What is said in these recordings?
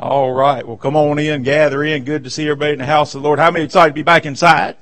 All right. Well, come on in, gather in. Good to see everybody in the house of the Lord. How many excited to be back inside?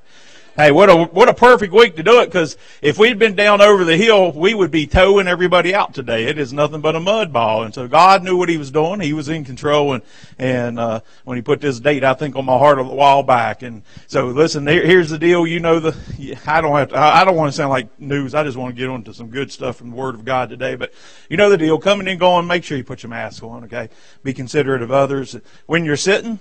Hey, what a what a perfect week to do it because if we'd been down over the hill, we would be towing everybody out today. It is nothing but a mud ball, and so God knew what He was doing. He was in control, and and uh, when He put this date, I think on my heart a while back, and so listen. Here, here's the deal. You know the I don't have to, I don't want to sound like news. I just want to get on to some good stuff from the Word of God today. But you know the deal. Coming and going. Make sure you put your mask on. Okay. Be considerate of others. When you're sitting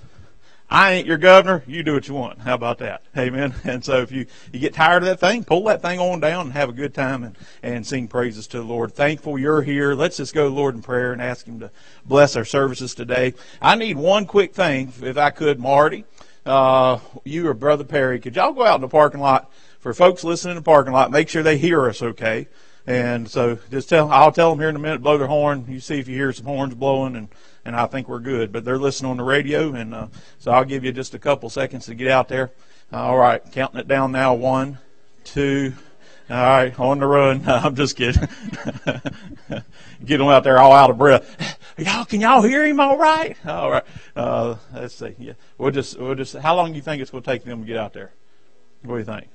I ain't your governor. You do what you want. How about that? Amen. And so if you, you get tired of that thing, pull that thing on down and have a good time and, and sing praises to the Lord. Thankful you're here. Let's just go Lord in prayer and ask Him to bless our services today. I need one quick thing, if I could, Marty. Uh, you or Brother Perry, could y'all go out in the parking lot for folks listening in the parking lot, make sure they hear us okay. And so just tell, I'll tell them here in a minute, blow their horn. You see if you hear some horns blowing and and I think we're good. But they're listening on the radio, and uh, so I'll give you just a couple seconds to get out there. All right, counting it down now. One, two. All right, on the run. I'm just kidding. get them out there all out of breath. Y'all, can y'all hear him all right? All right. Uh, let's see. Yeah, we'll just, we'll just. How long do you think it's going to take them to get out there? What do you think?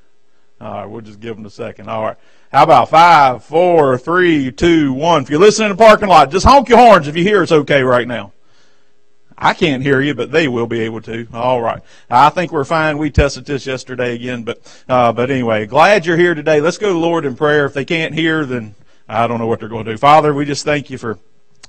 All right, we'll just give them a second. All right. How about five, four, three, two, one? If you're listening in the parking lot, just honk your horns if you hear it's okay right now. I can't hear you, but they will be able to. All right. I think we're fine. We tested this yesterday again, but uh, but anyway, glad you're here today. Let's go to Lord in prayer. If they can't hear, then I don't know what they're going to do. Father, we just thank you for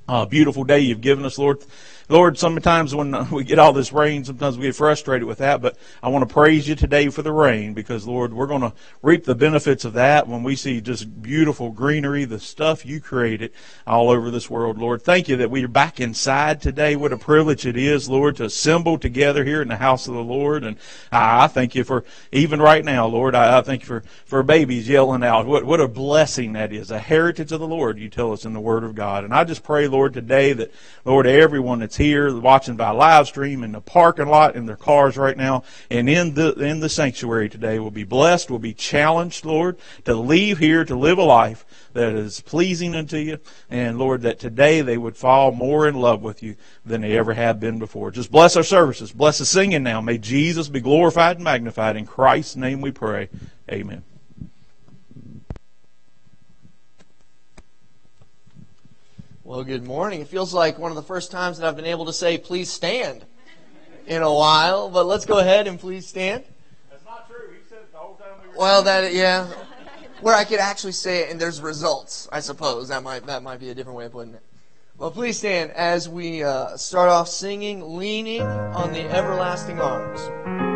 a beautiful day you've given us, Lord. Lord, sometimes when uh, we get all this rain, sometimes we get frustrated with that, but I want to praise you today for the rain because, Lord, we're going to reap the benefits of that when we see just beautiful greenery, the stuff you created all over this world, Lord. Thank you that we are back inside today. What a privilege it is, Lord, to assemble together here in the house of the Lord. And I thank you for, even right now, Lord, I thank you for, for babies yelling out. What, what a blessing that is, a heritage of the Lord, you tell us in the Word of God. And I just pray, Lord, today that, Lord, everyone that's here, watching by live stream in the parking lot in their cars right now, and in the in the sanctuary today will be blessed, will be challenged, Lord, to leave here to live a life that is pleasing unto you, and Lord, that today they would fall more in love with you than they ever have been before. Just bless our services, bless the singing now. May Jesus be glorified and magnified. In Christ's name we pray. Amen. Well, good morning. It feels like one of the first times that I've been able to say, please stand in a while, but let's go ahead and please stand. That's not true. He said the whole time we were Well, that, yeah. Where I could actually say it and there's results, I suppose. That might, that might be a different way of putting it. Well, please stand as we uh, start off singing, Leaning on the Everlasting Arms.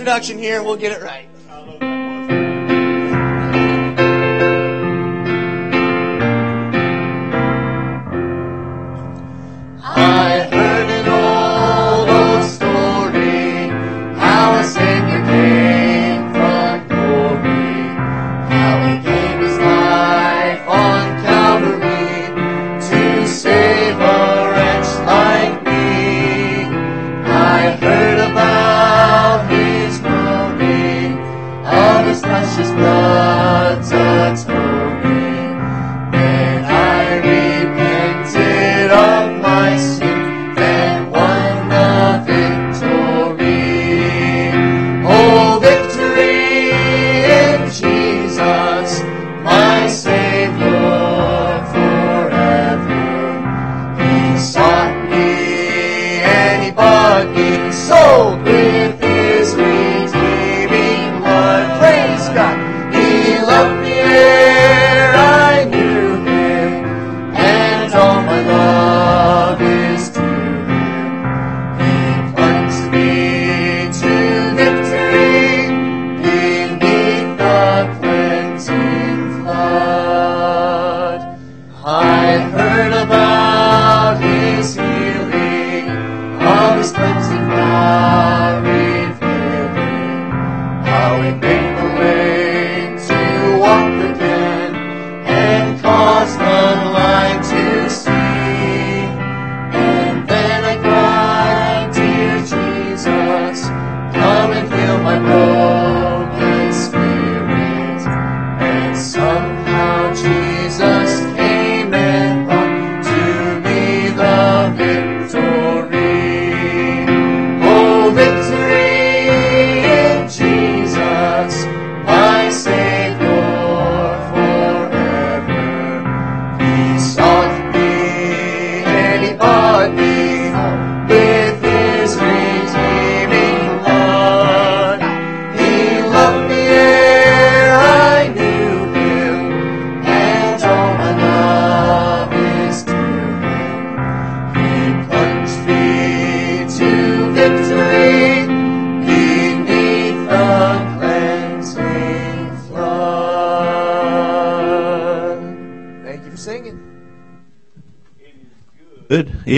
Introduction here. We'll get it right.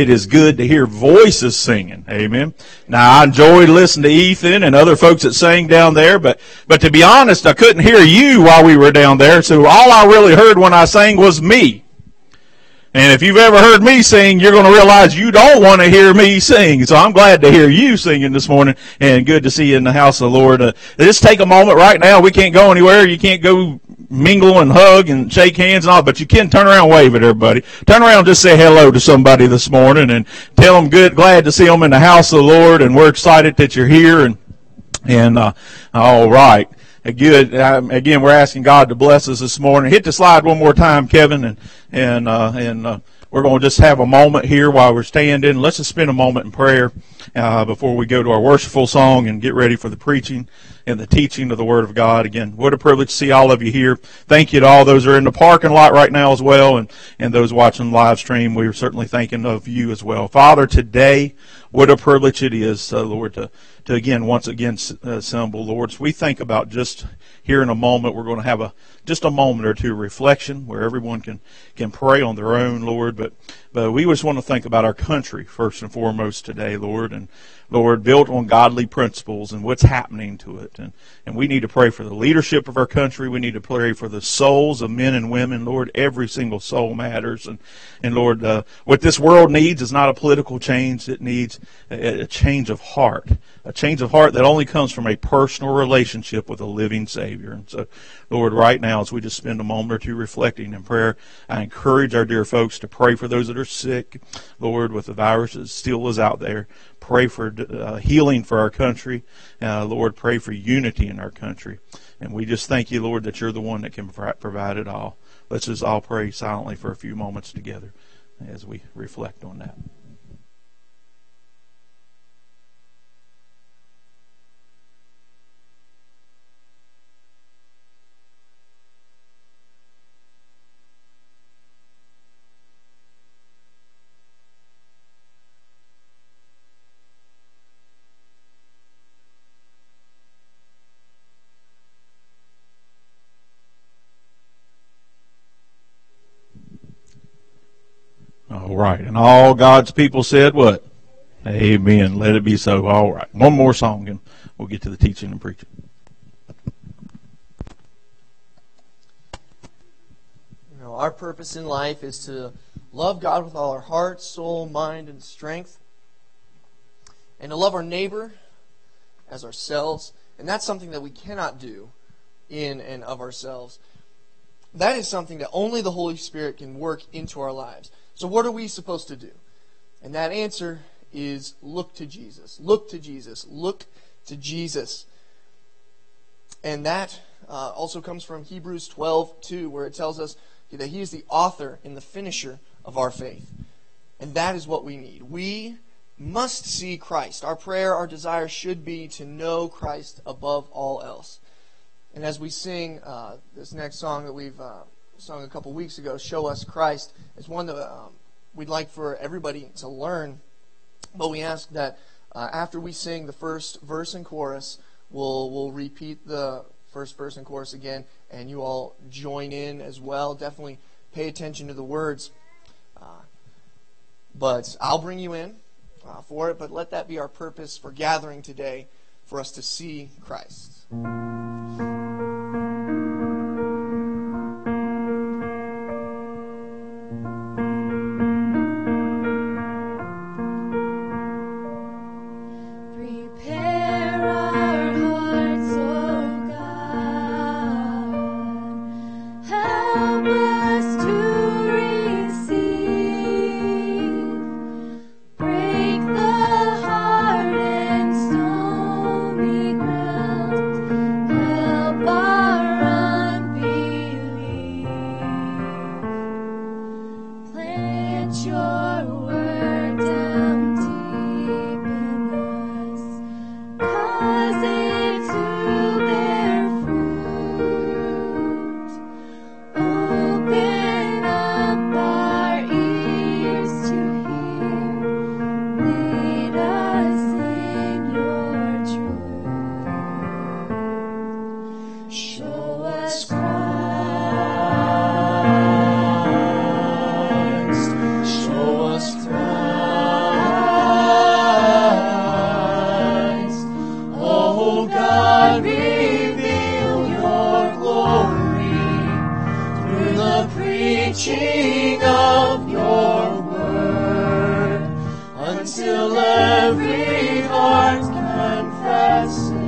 It is good to hear voices singing. Amen. Now I enjoyed listening to Ethan and other folks that sang down there, but, but to be honest, I couldn't hear you while we were down there, so all I really heard when I sang was me. And if you've ever heard me sing, you're going to realize you don't want to hear me sing. So I'm glad to hear you singing this morning and good to see you in the house of the Lord. Uh, just take a moment right now. We can't go anywhere. You can't go mingle and hug and shake hands and all, but you can turn around and wave at everybody. Turn around and just say hello to somebody this morning and tell them good, glad to see them in the house of the Lord and we're excited that you're here and, and, uh, all right. Good. Um, again, we're asking God to bless us this morning. Hit the slide one more time, Kevin, and and uh, and uh, we're going to just have a moment here while we're standing. Let's just spend a moment in prayer uh, before we go to our worshipful song and get ready for the preaching and the teaching of the Word of God. Again, what a privilege to see all of you here. Thank you to all those who are in the parking lot right now as well, and and those watching live stream. We are certainly thinking of you as well, Father. Today, what a privilege it is, uh, Lord, to to again once again assemble, Lord. So we think about just here in a moment. We're going to have a just a moment or two reflection where everyone can can pray on their own, Lord. But but we just want to think about our country first and foremost today, Lord, and Lord, built on godly principles and what's happening to it. And, and we need to pray for the leadership of our country. We need to pray for the souls of men and women. Lord, every single soul matters. And, and Lord, uh, what this world needs is not a political change. It needs a, a change of heart. A change of heart that only comes from a personal relationship with a living Savior. And so, Lord, right now, as we just spend a moment or two reflecting in prayer, I encourage our dear folks to pray for those that are sick. Lord, with the virus that still is out there, pray for uh, healing for our country. Uh, Lord, pray for unity in our country. And we just thank you, Lord, that you're the one that can provide it all. Let's just all pray silently for a few moments together as we reflect on that. All right. And all God's people said what? Amen. Let it be so. All right. One more song and we'll get to the teaching and preaching. You know, our purpose in life is to love God with all our heart, soul, mind, and strength, and to love our neighbor as ourselves. And that's something that we cannot do in and of ourselves. That is something that only the Holy Spirit can work into our lives. So, what are we supposed to do? And that answer is look to Jesus. Look to Jesus. Look to Jesus. And that uh, also comes from Hebrews 12, 2, where it tells us that He is the author and the finisher of our faith. And that is what we need. We must see Christ. Our prayer, our desire should be to know Christ above all else. And as we sing uh, this next song that we've uh, sung a couple weeks ago, Show Us Christ, is one that um, we'd like for everybody to learn. But we ask that uh, after we sing the first verse and chorus, we'll, we'll repeat the first verse and chorus again, and you all join in as well. Definitely pay attention to the words. Uh, but I'll bring you in uh, for it, but let that be our purpose for gathering today for us to see Christ. us.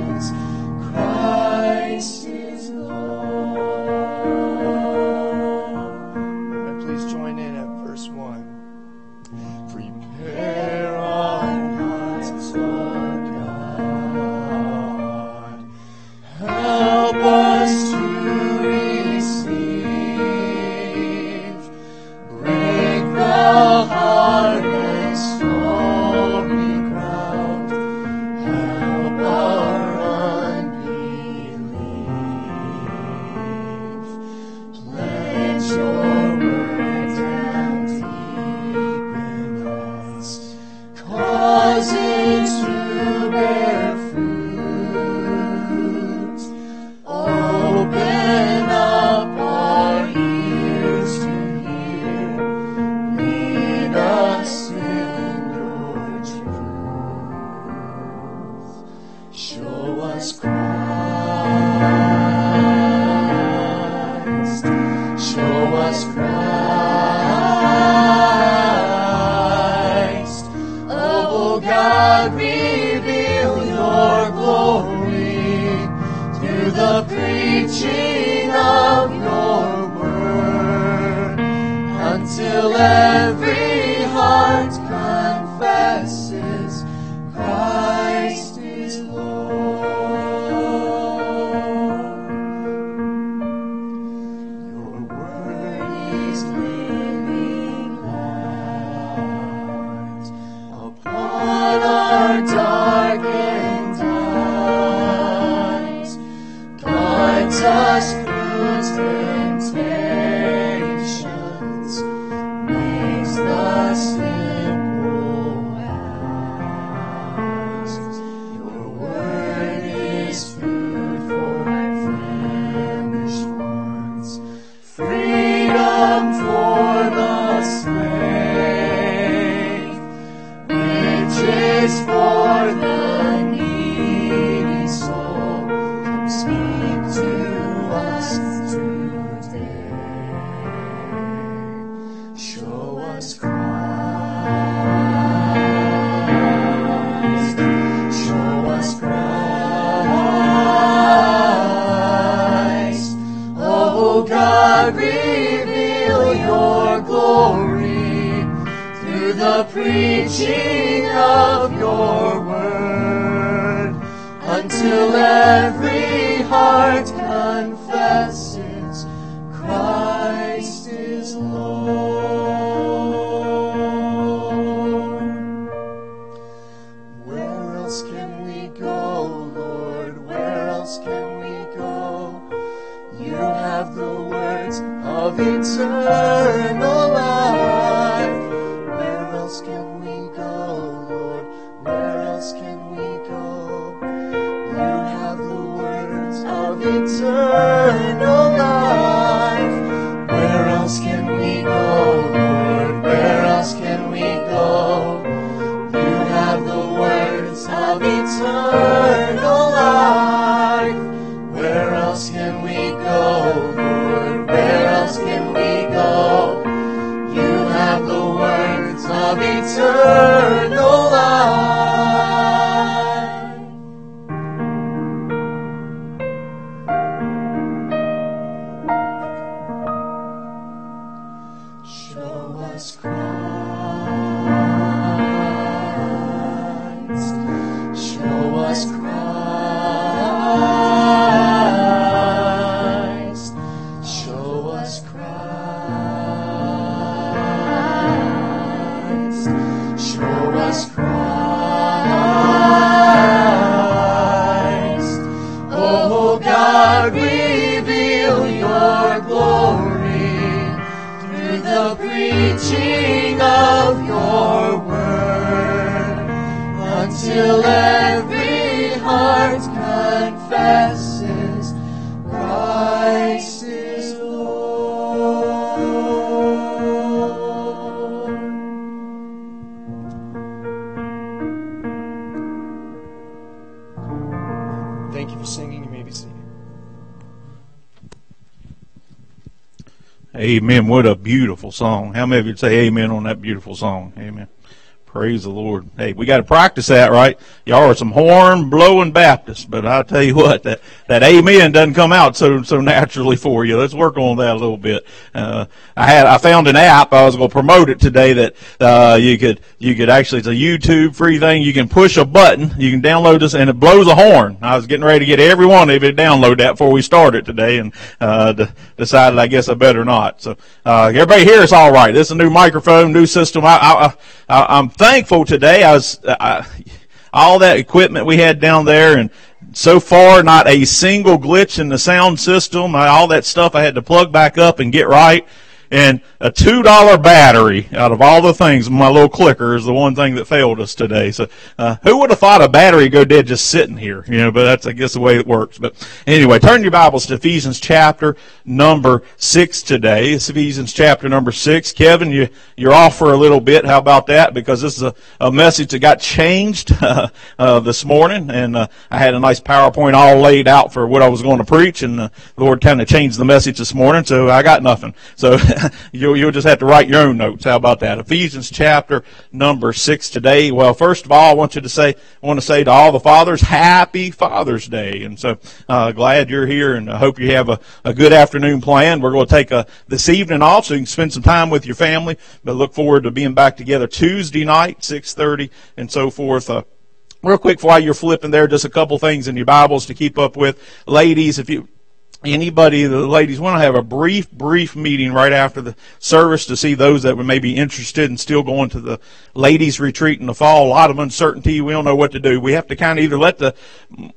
The preaching of your word until every Thank you for singing. You may be seated. Amen. What a beautiful song. How many of you say amen on that beautiful song? Amen. Praise the Lord. Hey, we got to practice that, right? Y'all are some horn blowing Baptists, but I tell you what, that, that amen doesn't come out so, so naturally for you. Let's work on that a little bit. Uh, I had, I found an app. I was going to promote it today that, uh, you could, you could actually, it's a YouTube free thing. You can push a button. You can download this and it blows a horn. I was getting ready to get every one of you to download that before we started today and, uh, d- decided I guess I better not. So, uh, everybody here is all right. This is a new microphone, new system. I, I, I, I'm thankful today. I was, uh, I, all that equipment we had down there and so far not a single glitch in the sound system. All that stuff I had to plug back up and get right. And a two dollar battery out of all the things, my little clicker is the one thing that failed us today. So, uh, who would have thought a battery go dead just sitting here? You know, but that's I guess the way it works. But anyway, turn your Bibles to Ephesians chapter number six today. It's Ephesians chapter number six. Kevin, you you're off for a little bit. How about that? Because this is a, a message that got changed uh, uh, this morning, and uh, I had a nice PowerPoint all laid out for what I was going to preach, and uh, the Lord kind of changed the message this morning, so I got nothing. So you'll, you'll just have to write your own notes. How about that? Ephesians chapter number six today. Well, first of all, I want you to say, I want to say to all the fathers, happy Father's Day. And so, uh, glad you're here and I hope you have a, a good afternoon planned. We're going to take a, this evening off so you can spend some time with your family, but look forward to being back together Tuesday night, 6.30 and so forth. Uh, Real quick while you're flipping there, just a couple things in your Bibles to keep up with. Ladies, if you anybody, the ladies, want to have a brief, brief meeting right after the service to see those that may be interested in still going to the ladies' retreat in the fall. A lot of uncertainty. We don't know what to do. We have to kind of either let the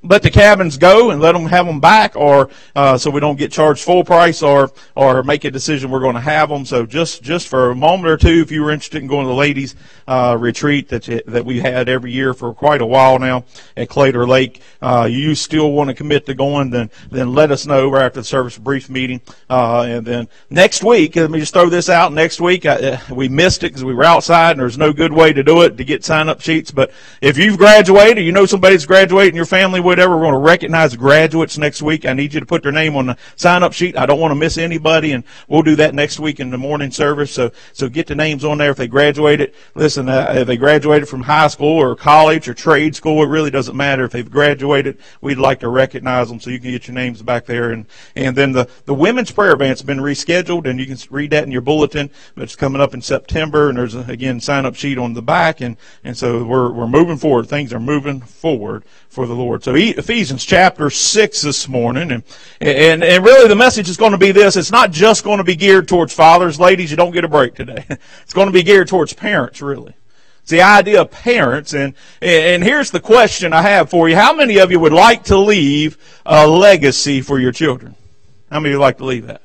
let the cabins go and let them have them back, or uh, so we don't get charged full price, or or make a decision we're going to have them. So just just for a moment or two, if you were interested in going to the ladies' uh, retreat that that we had every year for quite a while now at Claytor Lake, uh, you still want to commit to going, then then let us know after the service, brief meeting. Uh, and then next week, let me just throw this out. Next week, I, uh, we missed it because we were outside and there's no good way to do it to get sign up sheets. But if you've graduated, or you know somebody's graduating your family, whatever, we're going to recognize graduates next week. I need you to put their name on the sign up sheet. I don't want to miss anybody and we'll do that next week in the morning service. So, so get the names on there if they graduated. Listen, uh, if they graduated from high school or college or trade school, it really doesn't matter. If they've graduated, we'd like to recognize them so you can get your names back there and and then the, the women's prayer event's been rescheduled, and you can read that in your bulletin. It's coming up in September, and there's a, again sign up sheet on the back, and and so we're we're moving forward. Things are moving forward for the Lord. So Ephesians chapter six this morning, and and and really the message is going to be this: it's not just going to be geared towards fathers, ladies. You don't get a break today. It's going to be geared towards parents, really. It's the idea of parents, and and here's the question I have for you: How many of you would like to leave a legacy for your children? How many of would like to leave that?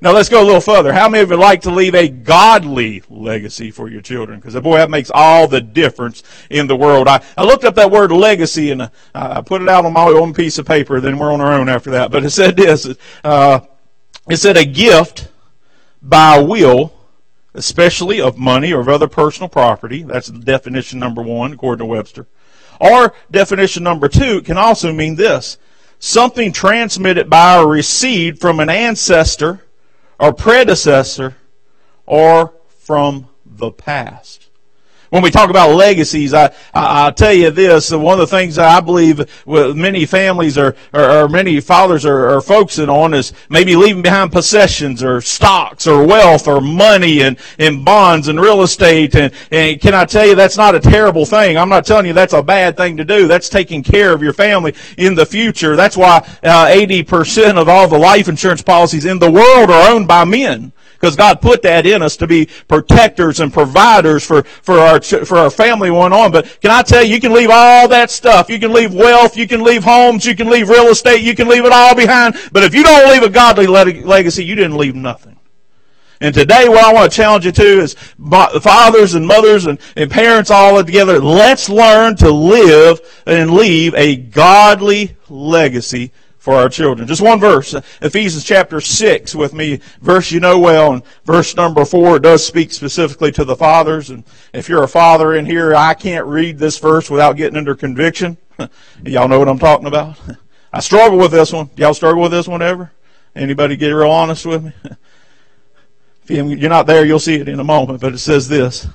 Now let's go a little further. How many of you would like to leave a godly legacy for your children? Because boy, that makes all the difference in the world. I, I looked up that word legacy and uh, I put it out on my own piece of paper. Then we're on our own after that. But it said this: uh, it said a gift by will especially of money or of other personal property. That's definition number one, according to Webster. Or definition number two can also mean this something transmitted by or received from an ancestor or predecessor or from the past when we talk about legacies, I, I, will tell you this, one of the things I believe with many families or, or, or many fathers are, are, focusing on is maybe leaving behind possessions or stocks or wealth or money and, and bonds and real estate. And, and can I tell you that's not a terrible thing? I'm not telling you that's a bad thing to do. That's taking care of your family in the future. That's why uh, 80% of all the life insurance policies in the world are owned by men because God put that in us to be protectors and providers for, for our, for our family one on. But can I tell you, you can leave all that stuff. You can leave wealth, you can leave homes, you can leave real estate, you can leave it all behind. But if you don't leave a godly legacy, you didn't leave nothing. And today what I want to challenge you to is fathers and mothers and, and parents all together, let's learn to live and leave a godly legacy for our children. Just one verse, Ephesians chapter 6 with me, verse you know well, and verse number 4 does speak specifically to the fathers. And if you're a father in here, I can't read this verse without getting under conviction. Y'all know what I'm talking about? I struggle with this one. Y'all struggle with this one ever? Anybody get real honest with me? If you're not there, you'll see it in a moment, but it says this.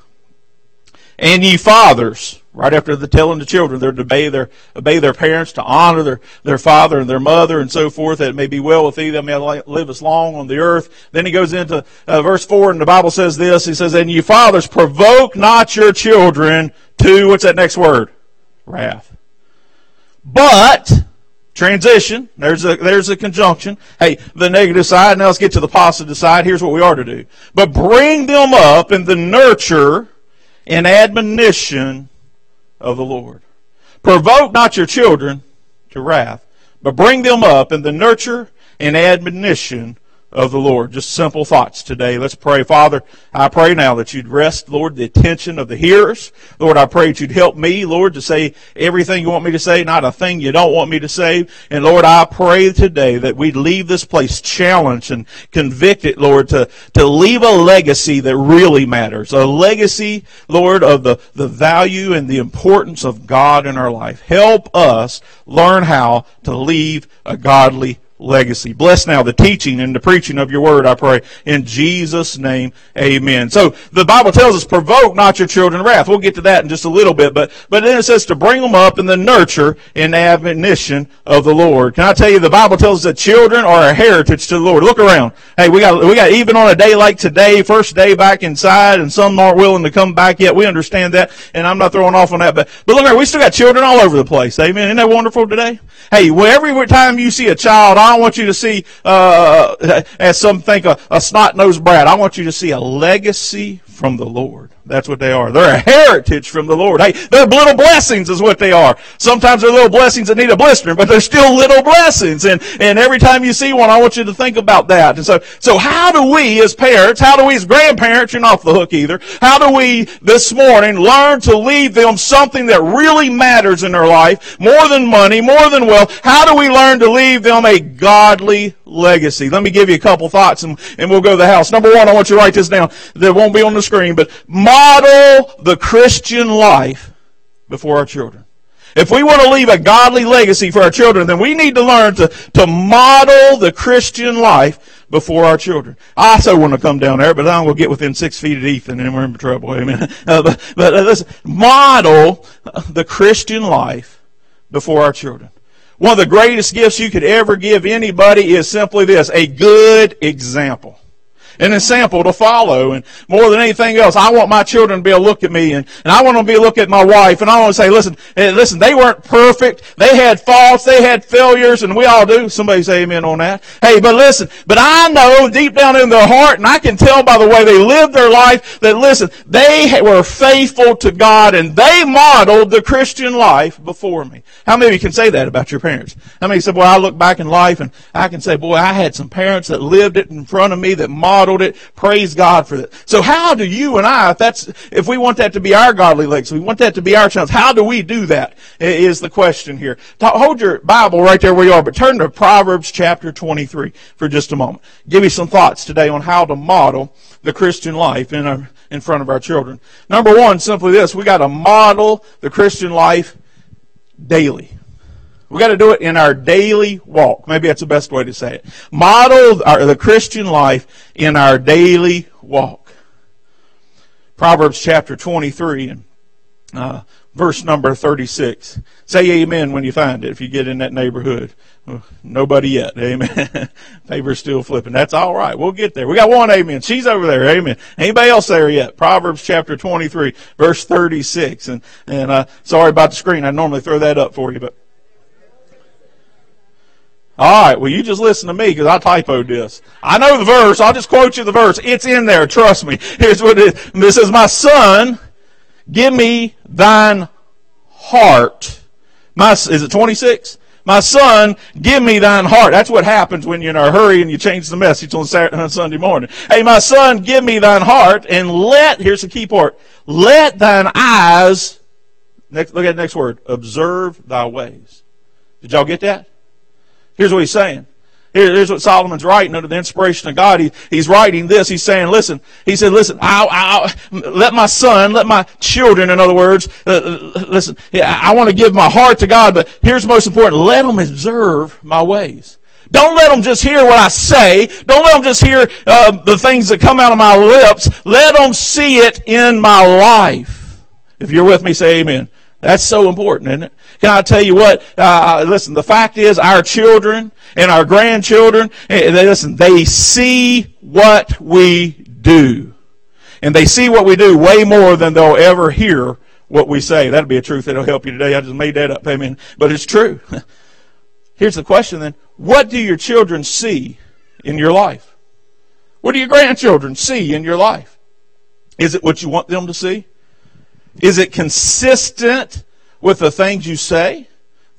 And ye fathers, right after the telling the children, they're to obey their, obey their parents, to honor their, their father and their mother and so forth, that it may be well with thee, that may live as long on the earth. Then he goes into uh, verse 4, and the Bible says this, he says, And ye fathers, provoke not your children to, what's that next word? Wrath. But, transition, there's a, there's a conjunction. Hey, the negative side, now let's get to the positive side. Here's what we are to do. But bring them up in the nurture in admonition of the Lord. Provoke not your children to wrath, but bring them up in the nurture and admonition of the Lord. Just simple thoughts today. Let's pray. Father, I pray now that you'd rest, Lord, the attention of the hearers. Lord, I pray that you'd help me, Lord, to say everything you want me to say, not a thing you don't want me to say. And Lord, I pray today that we'd leave this place challenged and convicted, Lord, to, to leave a legacy that really matters. A legacy, Lord, of the, the value and the importance of God in our life. Help us learn how to leave a godly legacy. Bless now the teaching and the preaching of your word, I pray. In Jesus' name, amen. So the Bible tells us, provoke not your children wrath. We'll get to that in just a little bit, but, but then it says to bring them up in the nurture and admonition of the Lord. Can I tell you, the Bible tells us that children are a heritage to the Lord. Look around. Hey, we got, we got, even on a day like today, first day back inside, and some aren't willing to come back yet. We understand that, and I'm not throwing off on that, but, but look around, we still got children all over the place. Amen. Isn't that wonderful today? Hey, well, every time you see a child, I want you to see, uh, as some think, a, a snot-nosed brat. I want you to see a legacy from the Lord. That's what they are. They're a heritage from the Lord. Hey, they're little blessings is what they are. Sometimes they're little blessings that need a blister, but they're still little blessings. And, and every time you see one, I want you to think about that. And so, so how do we as parents, how do we as grandparents, you're not off the hook either, how do we this morning learn to leave them something that really matters in their life, more than money, more than wealth? How do we learn to leave them a godly legacy? Let me give you a couple thoughts and, and we'll go to the house. Number one, I want you to write this down. That won't be on the screen, but model the Christian life before our children. If we want to leave a godly legacy for our children, then we need to learn to, to model the Christian life before our children. I also want to come down there, but I'm going get within six feet of Ethan and we're in trouble. Amen. Uh, but but uh, let's model the Christian life before our children. One of the greatest gifts you could ever give anybody is simply this, a good example an example to follow. And more than anything else, I want my children to be able to look at me and, and I want them to be able to look at my wife and I want to say, listen, eh, listen, they weren't perfect. They had faults. They had failures and we all do. Somebody say amen on that. Hey, but listen, but I know deep down in their heart and I can tell by the way they lived their life that listen, they were faithful to God and they modeled the Christian life before me. How many of you can say that about your parents? How many said, boy, I look back in life and I can say, boy, I had some parents that lived it in front of me that modeled it. Praise God for that. So how do you and I, if that's, if we want that to be our godly legacy, we want that to be our chance, how do we do that is the question here. Hold your Bible right there where you are, but turn to Proverbs chapter 23 for just a moment. Give me some thoughts today on how to model the Christian life in our, in front of our children. Number one, simply this, we gotta model the Christian life daily. We got to do it in our daily walk. Maybe that's the best way to say it. Model our, the Christian life in our daily walk. Proverbs chapter 23 and uh, verse number 36. Say amen when you find it if you get in that neighborhood. nobody yet. Amen. Paper's still flipping. That's all right. We'll get there. We got one amen. She's over there. Amen. Anybody else there yet? Proverbs chapter 23, verse 36. And, and, uh, sorry about the screen. I normally throw that up for you, but all right, well, you just listen to me because I typoed this. I know the verse. I'll just quote you the verse. It's in there. Trust me. Here's what it is. This is my son. Give me thine heart. My, is it 26? My son, give me thine heart. That's what happens when you're in a hurry and you change the message on, Saturday, on Sunday morning. Hey, my son, give me thine heart and let, here's the key part, let thine eyes, next, look at the next word, observe thy ways. Did y'all get that? Here's what he's saying. here's what Solomon's writing under the inspiration of God. He, he's writing this. He's saying, listen, he said, listen, I'll, I'll, let my son, let my children, in other words, uh, uh listen, I want to give my heart to God, but here's most important, let them observe my ways. Don't let them just hear what I say. Don't let them just hear uh, the things that come out of my lips. Let them see it in my life. If you're with me, say amen. That's so important, isn't it? Can I tell you what? Uh, listen, the fact is, our children and our grandchildren, eh, they, listen, they see what we do. And they see what we do way more than they'll ever hear what we say. That'll be a truth that'll help you today. I just made that up. Amen. But it's true. Here's the question then. What do your children see in your life? What do your grandchildren see in your life? Is it what you want them to see? Is it consistent with the things you say?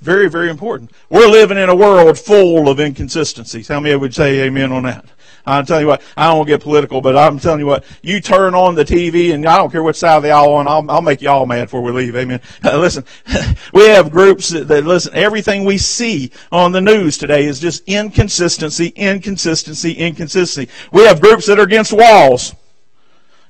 Very, very important. We're living in a world full of inconsistencies. How many would say amen on that? I'm telling you what, I don't get political, but I'm telling you what, you turn on the TV and I don't care which side of the aisle on, I'll, I'll make you all mad before we leave. Amen. Uh, listen, we have groups that, that, listen, everything we see on the news today is just inconsistency, inconsistency, inconsistency. We have groups that are against walls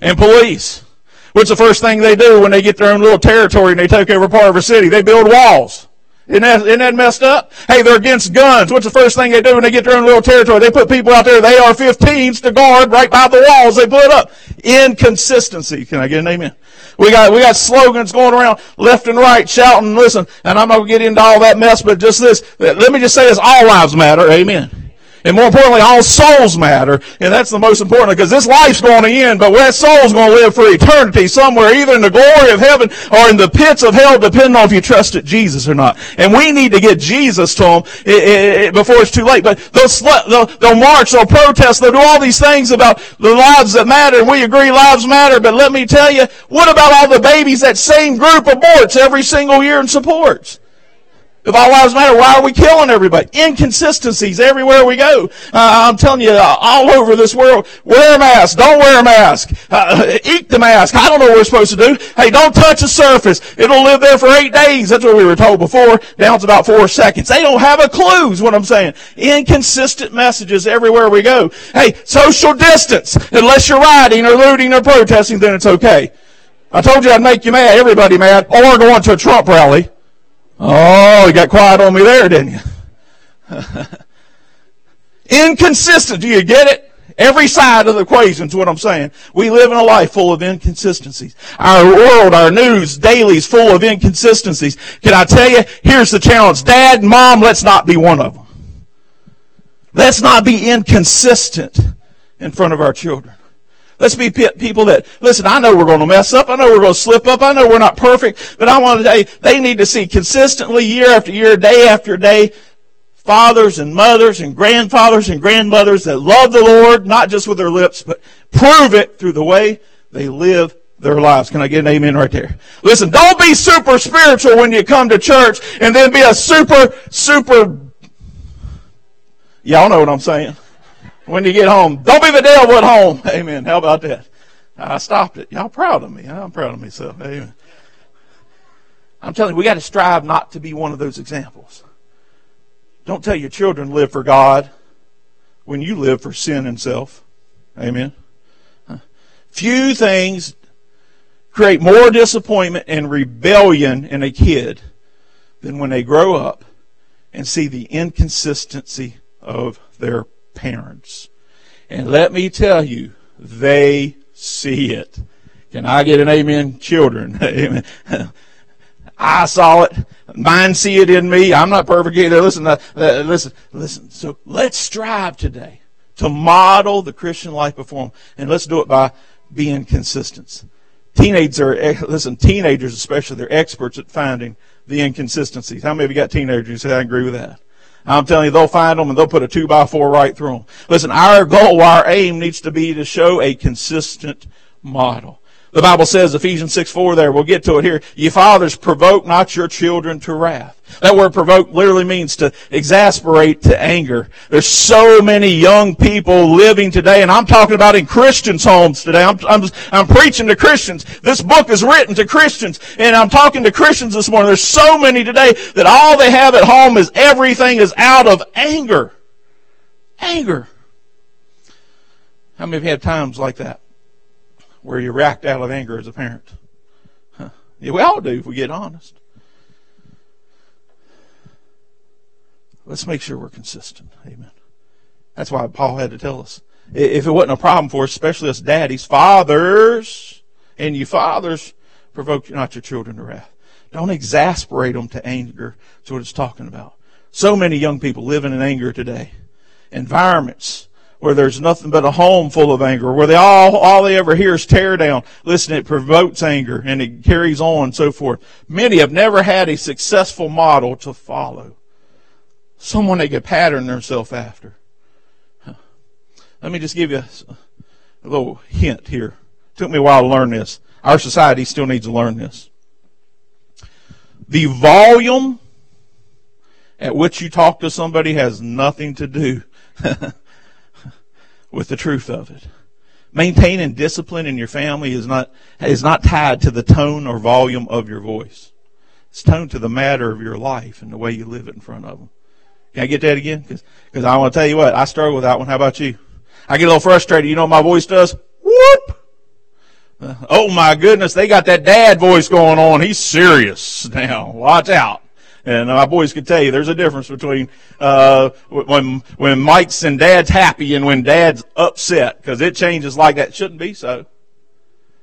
and police. What's the first thing they do when they get their own little territory and they take over part of a city? They build walls. Isn't that, isn't that messed up? Hey, they're against guns. What's the first thing they do when they get their own little territory? They put people out there, they AR-15s to guard right by the walls they put up. Inconsistency. Can I get an amen? We got, we got slogans going around left and right shouting, listen, and I'm not going to get into all that mess, but just this, let me just say this, all lives matter. Amen. And more importantly, all souls matter. And that's the most important because this life's going to end, but that soul's going to live for eternity somewhere, either in the glory of heaven or in the pits of hell, depending on if you trusted Jesus or not. And we need to get Jesus to them eh, eh, eh, before it's too late. But they'll, they'll, they'll march, they'll protest, they'll do all these things about the lives that matter. And we agree lives matter. But let me tell you, what about all the babies that same group aborts every single year and supports? If all lives matter, why are we killing everybody? Inconsistencies everywhere we go. Uh, I'm telling you, uh, all over this world, wear a mask, don't wear a mask, uh, eat the mask. I don't know what we're supposed to do. Hey, don't touch the surface. It'll live there for eight days. That's what we were told before. Down to about four seconds. They don't have a clue is what I'm saying. Inconsistent messages everywhere we go. Hey, social distance. Unless you're rioting or looting or protesting, then it's okay. I told you I'd make you mad, everybody mad, or going to a Trump rally. Oh, you got quiet on me there, didn't you? Inconsistent. Do you get it? Every side of the equation is what I'm saying. We live in a life full of inconsistencies. Our world, our news daily is full of inconsistencies. Can I tell you? Here's the challenge. Dad, and mom, let's not be one of them. Let's not be inconsistent in front of our children. Let's be people that, listen, I know we're going to mess up. I know we're going to slip up. I know we're not perfect. But I want to say they need to see consistently year after year, day after day, fathers and mothers and grandfathers and grandmothers that love the Lord, not just with their lips, but prove it through the way they live their lives. Can I get an amen right there? Listen, don't be super spiritual when you come to church and then be a super, super, y'all know what I'm saying when you get home. Don't be the devil at home. Amen. How about that? I stopped it. Y'all proud of me. I'm proud of myself. Amen. I'm telling you, we got to strive not to be one of those examples. Don't tell your children live for God when you live for sin and self. Amen. Few things create more disappointment and rebellion in a kid than when they grow up and see the inconsistency of their parents. And let me tell you, they see it. Can I get an amen, children? Amen. I saw it. Mine see it in me. I'm not perfect either. Listen, uh, uh, listen, listen. So let's strive today to model the Christian life before them, and let's do it by being consistent. Teenagers are, eh, listen, teenagers especially, they're experts at finding the inconsistencies. How many of you got teenagers who say, I agree with that? I'm telling you, they'll find them and they'll put a two by four right through them. Listen, our goal, our aim needs to be to show a consistent model. The Bible says, Ephesians 6 4 there, we'll get to it here. Ye fathers, provoke not your children to wrath. That word provoke literally means to exasperate to anger. There's so many young people living today, and I'm talking about in Christians' homes today. I'm, I'm, I'm preaching to Christians. This book is written to Christians, and I'm talking to Christians this morning. There's so many today that all they have at home is everything is out of anger. Anger. How many you had times like that? Where you react out of anger as a parent. Huh. Yeah, we all do if we get honest. Let's make sure we're consistent. Amen. That's why Paul had to tell us. If it wasn't a problem for us, especially us daddies, fathers, and you fathers, provoke not your children to wrath. Don't exasperate them to anger. That's what it's talking about. So many young people living in anger today. Environments where there's nothing but a home full of anger, where they all, all they ever hear is tear down. Listen, it provokes anger and it carries on and so forth. Many have never had a successful model to follow. Someone they could pattern themselves after. Let me just give you a, little hint here. It took me a while to learn this. Our society still needs to learn this. The volume at which you talk to somebody has nothing to do with the truth of it. Maintaining discipline in your family is not, is not tied to the tone or volume of your voice. It's toned to the matter of your life and the way you live it in front of them. Can I get that again? Because I want to tell you what, I struggle with that one. How about you? I get a little frustrated. You know what my voice does? Whoop! Uh, oh my goodness, they got that dad voice going on. He's serious now. Watch out. And my boys could tell you there's a difference between uh, when when Mike's and Dad's happy and when Dad's upset because it changes like that. Shouldn't be so.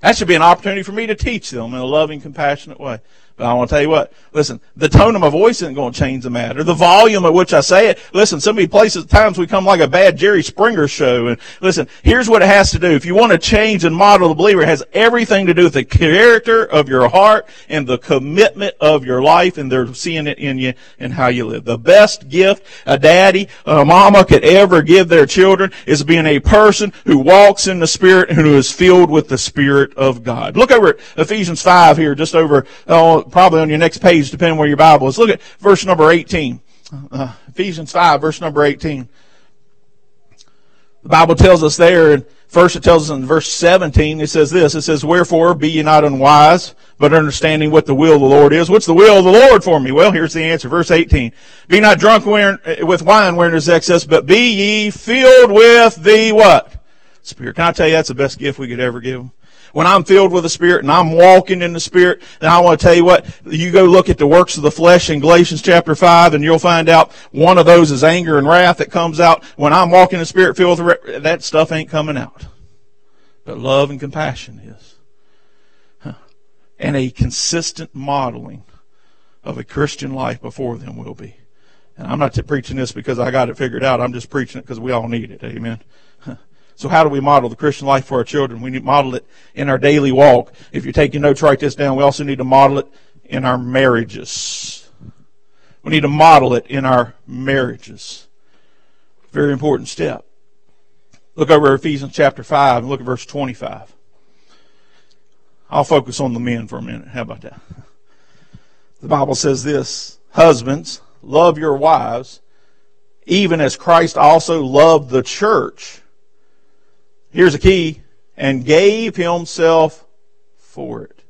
That should be an opportunity for me to teach them in a loving, compassionate way. I want to tell you what, listen, the tone of my voice isn't going to change the matter. The volume at which I say it, listen, so many places, times we come like a bad Jerry Springer show. And listen, here's what it has to do. If you want to change and model the believer, it has everything to do with the character of your heart and the commitment of your life and they're seeing it in you and how you live. The best gift a daddy, a mama could ever give their children is being a person who walks in the Spirit and who is filled with the Spirit of God. Look over at Ephesians 5 here, just over, uh, probably on your next page, depending where your Bible is. Look at verse number 18. Uh, Ephesians 5, verse number 18. The Bible tells us there, and first it tells us in verse 17, it says this, it says, Wherefore be ye not unwise, but understanding what the will of the Lord is. What's the will of the Lord for me? Well, here's the answer, verse 18. Be not drunk with wine wherein there's excess, but be ye filled with the what? Spirit. Can I tell you that's the best gift we could ever give them? When I'm filled with the Spirit and I'm walking in the Spirit, then I want to tell you what, you go look at the works of the flesh in Galatians chapter 5 and you'll find out one of those is anger and wrath that comes out. When I'm walking in the Spirit filled with that stuff ain't coming out. But love and compassion is. And a consistent modeling of a Christian life before them will be. And I'm not preaching this because I got it figured out. I'm just preaching it because we all need it. Amen. So how do we model the Christian life for our children? We need to model it in our daily walk. If you're taking notes, write this down. We also need to model it in our marriages. We need to model it in our marriages. Very important step. Look over Ephesians chapter 5 and look at verse 25. I'll focus on the men for a minute. How about that? The Bible says this Husbands, love your wives, even as Christ also loved the church here's a key, and gave himself for it.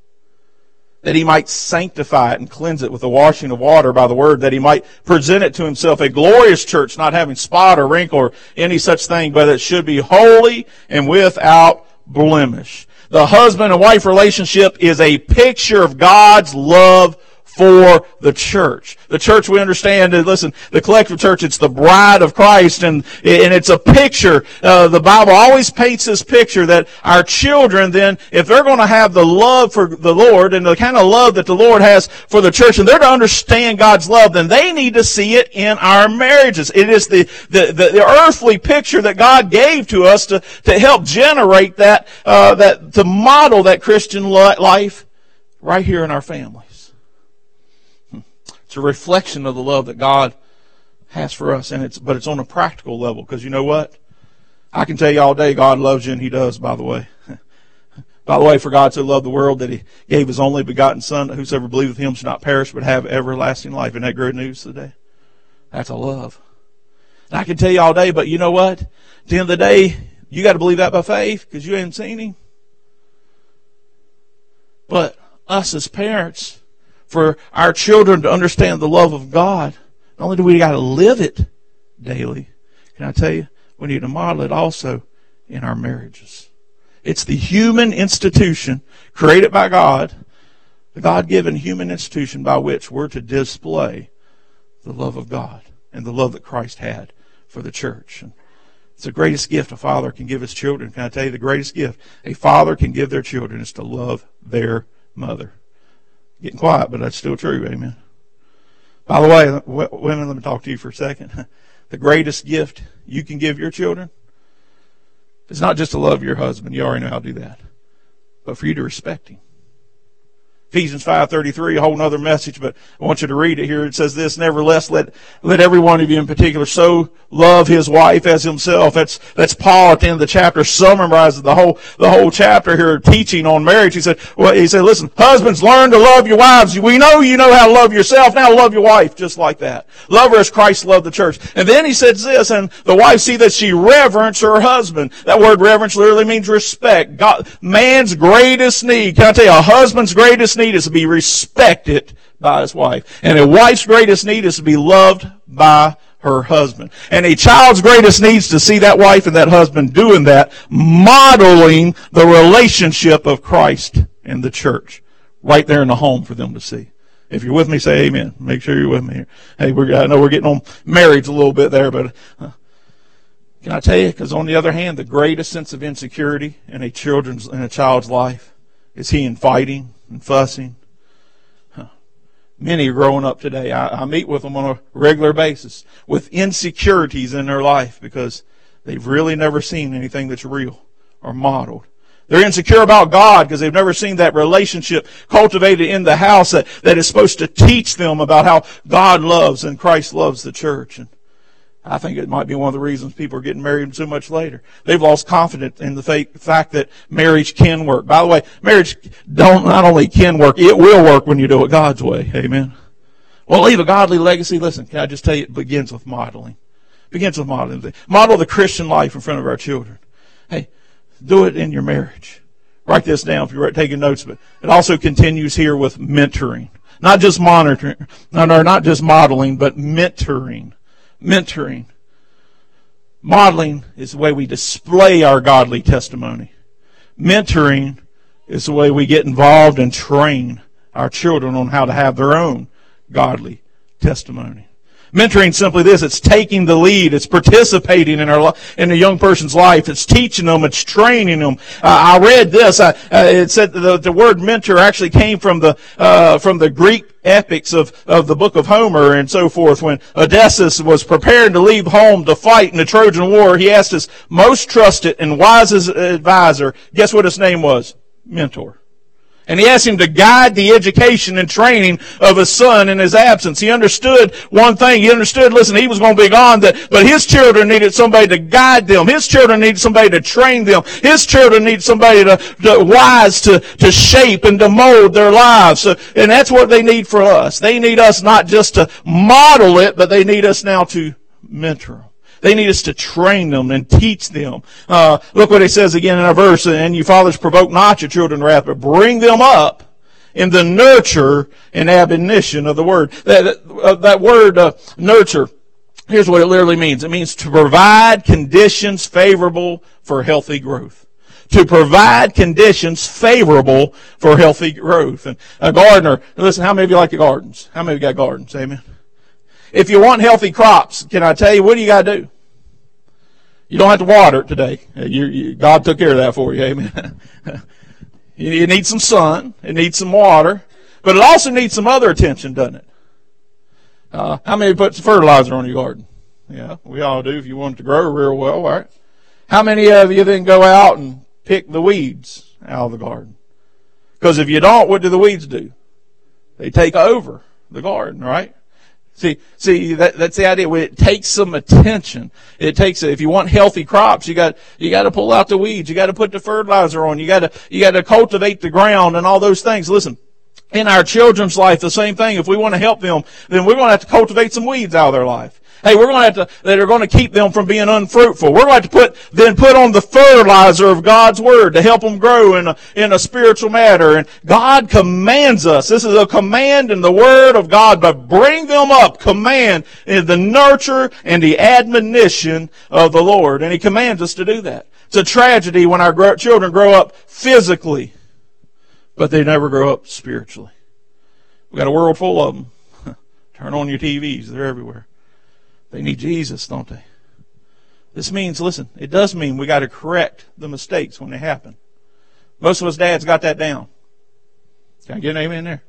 That he might sanctify it and cleanse it with the washing of water by the word, that he might present it to himself a glorious church, not having spot or wrinkle or any such thing, but it should be holy and without blemish. The husband and wife relationship is a picture of God's love for the church. The church we understand, listen, the collective church, it's the bride of Christ and, and it's a picture. Uh, the Bible always paints this picture that our children then, if they're going to have the love for the Lord and the kind of love that the Lord has for the church and they're to understand God's love, then they need to see it in our marriages. It is the, the, the, the earthly picture that God gave to us to, to help generate that, uh, that, to model that Christian life right here in our family. A reflection of the love that God has for us, and it's but it's on a practical level because you know what? I can tell you all day God loves you, and He does. By the way, by the way, for God so loved the world that He gave His only begotten Son, that whosoever believeth Him should not perish but have everlasting life. Isn't that great news today? That's a love. And I can tell you all day, but you know what? At the end of the day, you got to believe that by faith because you haven't seen Him. But us as parents, for our children to understand the love of God, not only do we got to live it daily, can I tell you, we need to model it also in our marriages. It's the human institution created by God, the God given human institution by which we're to display the love of God and the love that Christ had for the church. And it's the greatest gift a father can give his children. Can I tell you the greatest gift a father can give their children is to love their mother. Getting quiet, but that's still true. Amen. By the way, women, let me talk to you for a second. The greatest gift you can give your children is not just to love your husband. You already know how to do that. But for you to respect him. Ephesians 5.33, a whole other message, but I want you to read it here. It says this, Nevertheless, let, let every one of you in particular so love his wife as himself. That's, that's Paul at the end of the chapter summarizes the whole, the whole chapter here teaching on marriage. He said, well, he said, listen, husbands, learn to love your wives. We know you know how to love yourself. Now love your wife just like that. Love her as Christ loved the church. And then he says this, and the wife see that she reverence her husband. That word reverence literally means respect. God, man's greatest need. Can I tell you, a husband's greatest need is to be respected by his wife. And a wife's greatest need is to be loved by her husband. And a child's greatest needs to see that wife and that husband doing that, modeling the relationship of Christ and the church right there in the home for them to see. If you're with me, say amen. Make sure you're with me here. Hey, I know we're getting on marriage a little bit there, but uh, can I tell you? Because on the other hand, the greatest sense of insecurity in a children's in a child's life is he in fighting and fussing. Many are growing up today. I, I meet with them on a regular basis with insecurities in their life because they've really never seen anything that's real or modeled. They're insecure about God because they've never seen that relationship cultivated in the house that, that is supposed to teach them about how God loves and Christ loves the church. And I think it might be one of the reasons people are getting married so much later. They've lost confidence in the fact that marriage can work. By the way, marriage don't not only can work, it will work when you do it God's way. Amen. Well, leave a godly legacy. Listen, can I just tell you, it begins with modeling. It begins with modeling. Model the Christian life in front of our children. Hey, do it in your marriage. Write this down if you're taking notes, but it also continues here with mentoring. Not just monitoring, no, no, not just modeling, but mentoring. Mentoring. Modeling is the way we display our godly testimony. Mentoring is the way we get involved and train our children on how to have their own godly testimony. Mentoring simply this, it's taking the lead, it's participating in our, in a young person's life, it's teaching them, it's training them. Uh, I read this, uh, uh, it said the, the word mentor actually came from the, uh, from the Greek epics of, of the book of Homer and so forth. When Odysseus was preparing to leave home to fight in the Trojan War, he asked his most trusted and wisest advisor, guess what his name was? Mentor. And he asked him to guide the education and training of his son in his absence. He understood one thing. He understood, listen, he was going to be gone, that, but his children needed somebody to guide them. His children needed somebody to train them. His children need somebody to, to wise to, to shape and to mold their lives. So, and that's what they need for us. They need us not just to model it, but they need us now to mentor. They need us to train them and teach them. Uh, look what it says again in our verse, and you fathers provoke not your children to wrath, but bring them up in the nurture and admonition of the word. That, uh, that word, uh, nurture, here's what it literally means. It means to provide conditions favorable for healthy growth to provide conditions favorable for healthy growth. And a gardener, listen, how many of you like the gardens? How many of you got gardens? Amen. If you want healthy crops, can I tell you, what do you got to do? You don't have to water it today. You, you, God took care of that for you. Amen. you, you need some sun. It needs some water. But it also needs some other attention, doesn't it? Uh, how many put fertilizer on your garden? Yeah, we all do if you want it to grow real well, right? How many of you then go out and pick the weeds out of the garden? Because if you don't, what do the weeds do? They take over the garden, right? See, see, that, that's the idea. It takes some attention. It takes, if you want healthy crops, you got, you got to pull out the weeds. You got to put the fertilizer on. You got to, you got to cultivate the ground and all those things. Listen, in our children's life, the same thing. If we want to help them, then we're going to have to cultivate some weeds out of their life. Hey, we're going to have to, that are going to keep them from being unfruitful. We're going to have to put, then put on the fertilizer of God's Word to help them grow in a, in a spiritual matter. And God commands us. This is a command in the Word of God, but bring them up, command in the nurture and the admonition of the Lord. And He commands us to do that. It's a tragedy when our children grow up physically, but they never grow up spiritually. We've got a world full of them. Turn on your TVs. They're everywhere. They need Jesus, don't they? This means, listen, it does mean we got to correct the mistakes when they happen. Most of us dads got that down. Can I get an amen there?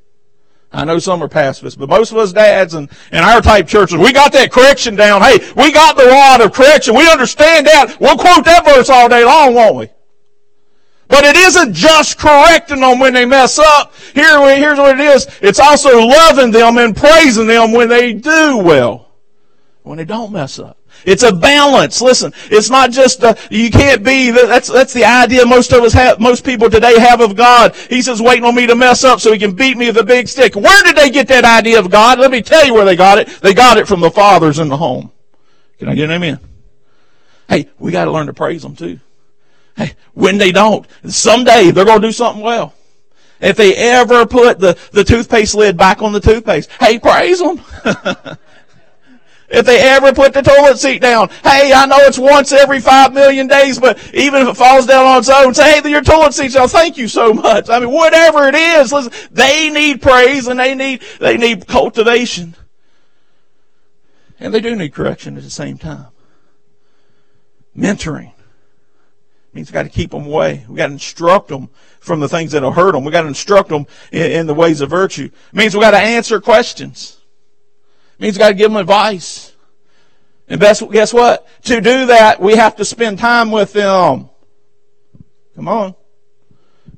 I know some are pacifists, but most of us dads and, and our type churches, we got that correction down. Hey, we got the rod of correction. We understand that. We'll quote that verse all day long, won't we? But it isn't just correcting them when they mess up. Here, here's what it is. It's also loving them and praising them when they do well when they don't mess up. It's a balance. Listen, it's not just a, you can't be. That's that's the idea most of us have. Most people today have of God. He says, waiting on me to mess up so he can beat me with a big stick. Where did they get that idea of God? Let me tell you where they got it. They got it from the fathers in the home. Can I get an amen? Hey, we got to learn to praise them too. Hey, when they don't, someday they're going to do something well. If they ever put the, the toothpaste lid back on the toothpaste, hey, praise them. if they ever put the toilet seat down. Hey, I know it's once every five million days, but even if it falls down on its own, say, hey, your toilet seat's down. Thank you so much. I mean, whatever it is, listen, they need praise and they need, they need cultivation. And they do need correction at the same time. Mentoring means we've got to keep them away. We've got to instruct them from the things that'll hurt them. We've got to instruct them in, in the ways of virtue. It means we've got to answer questions. It means got to give them advice. And best, guess what? To do that, we have to spend time with them. Come on.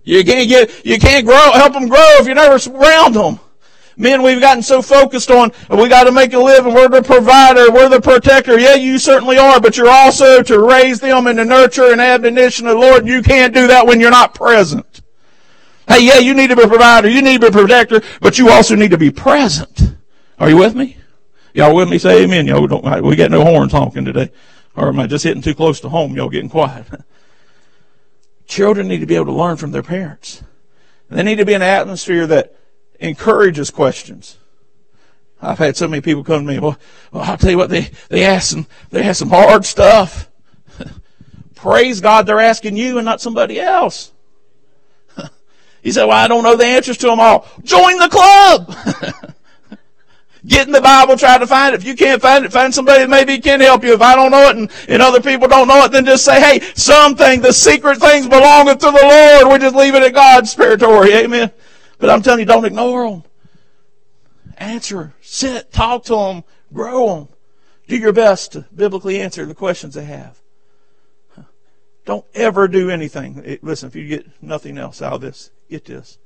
You can't get, you can't grow, help them grow if you're never around them. Men, we've gotten so focused on, we gotta make a living, we're the provider, we're the protector. Yeah, you certainly are, but you're also to raise them and the nurture and admonition of the Lord. You can't do that when you're not present. Hey, yeah, you need to be a provider, you need to be a protector, but you also need to be present. Are you with me? Y'all with me? Say amen. Y'all don't, we got no horns honking today. Or am I just hitting too close to home? Y'all getting quiet. Children need to be able to learn from their parents. They need to be in an atmosphere that encourages questions. I've had so many people come to me. Well, well I'll tell you what they they ask some they ask some hard stuff. Praise God, they're asking you and not somebody else. he said, "Well, I don't know the answers to them all. Join the club." Get in the Bible, try to find it. If you can't find it, find somebody that maybe can help you. If I don't know it and, and other people don't know it, then just say, hey, something, the secret things belongeth to the Lord. We just leave it at God's territory. Amen. But I'm telling you, don't ignore them. Answer, sit, talk to them, grow them. Do your best to biblically answer the questions they have. Don't ever do anything. Listen, if you get nothing else out of this, get this.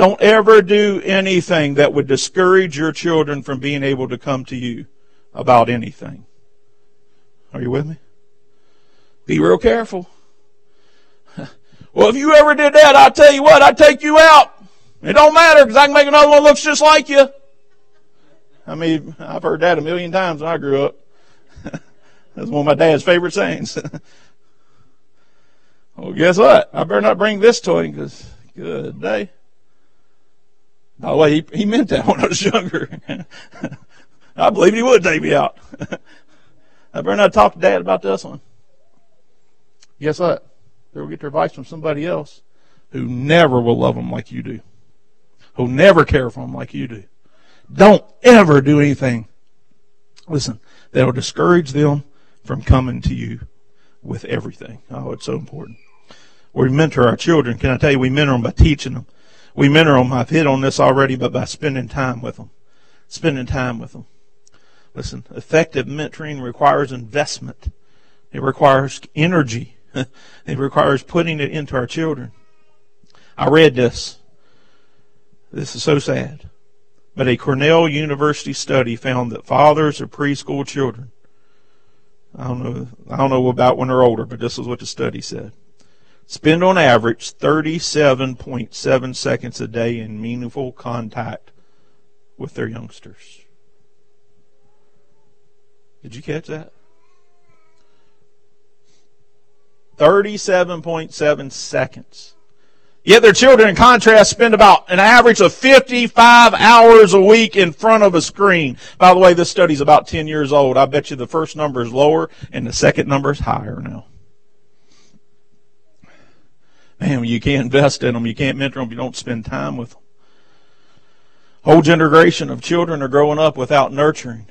Don't ever do anything that would discourage your children from being able to come to you about anything. Are you with me? Be real careful. well, if you ever did that, I'll tell you what, I'd take you out. It don't matter because I can make another one looks just like you. I mean, I've heard that a million times when I grew up. That's one of my dad's favorite sayings. well, guess what? I better not bring this toy because good day. By the way, he, he meant that when I was younger. I believe he would take me out. I better not talk to dad about this one. Guess what? They'll get their advice from somebody else who never will love them like you do who'll never care for them like you do. Don't ever do anything, listen, that'll discourage them from coming to you with everything. Oh, it's so important. We mentor our children. Can I tell you, we mentor them by teaching them. We mentor them, I've hit on this already, but by spending time with them. Spending time with them. Listen, effective mentoring requires investment. It requires energy. it requires putting it into our children. I read this this is so sad. But a Cornell University study found that fathers of preschool children, I don't know, I don't know about when they're older, but this is what the study said, spend on average 37.7 seconds a day in meaningful contact with their youngsters. Did you catch that? 37.7 seconds. Yet their children, in contrast, spend about an average of 55 hours a week in front of a screen. By the way, this study's about 10 years old. I bet you the first number is lower and the second number is higher now. Man, you can't invest in them. You can't mentor them. You don't spend time with them. Whole generation of children are growing up without nurturing.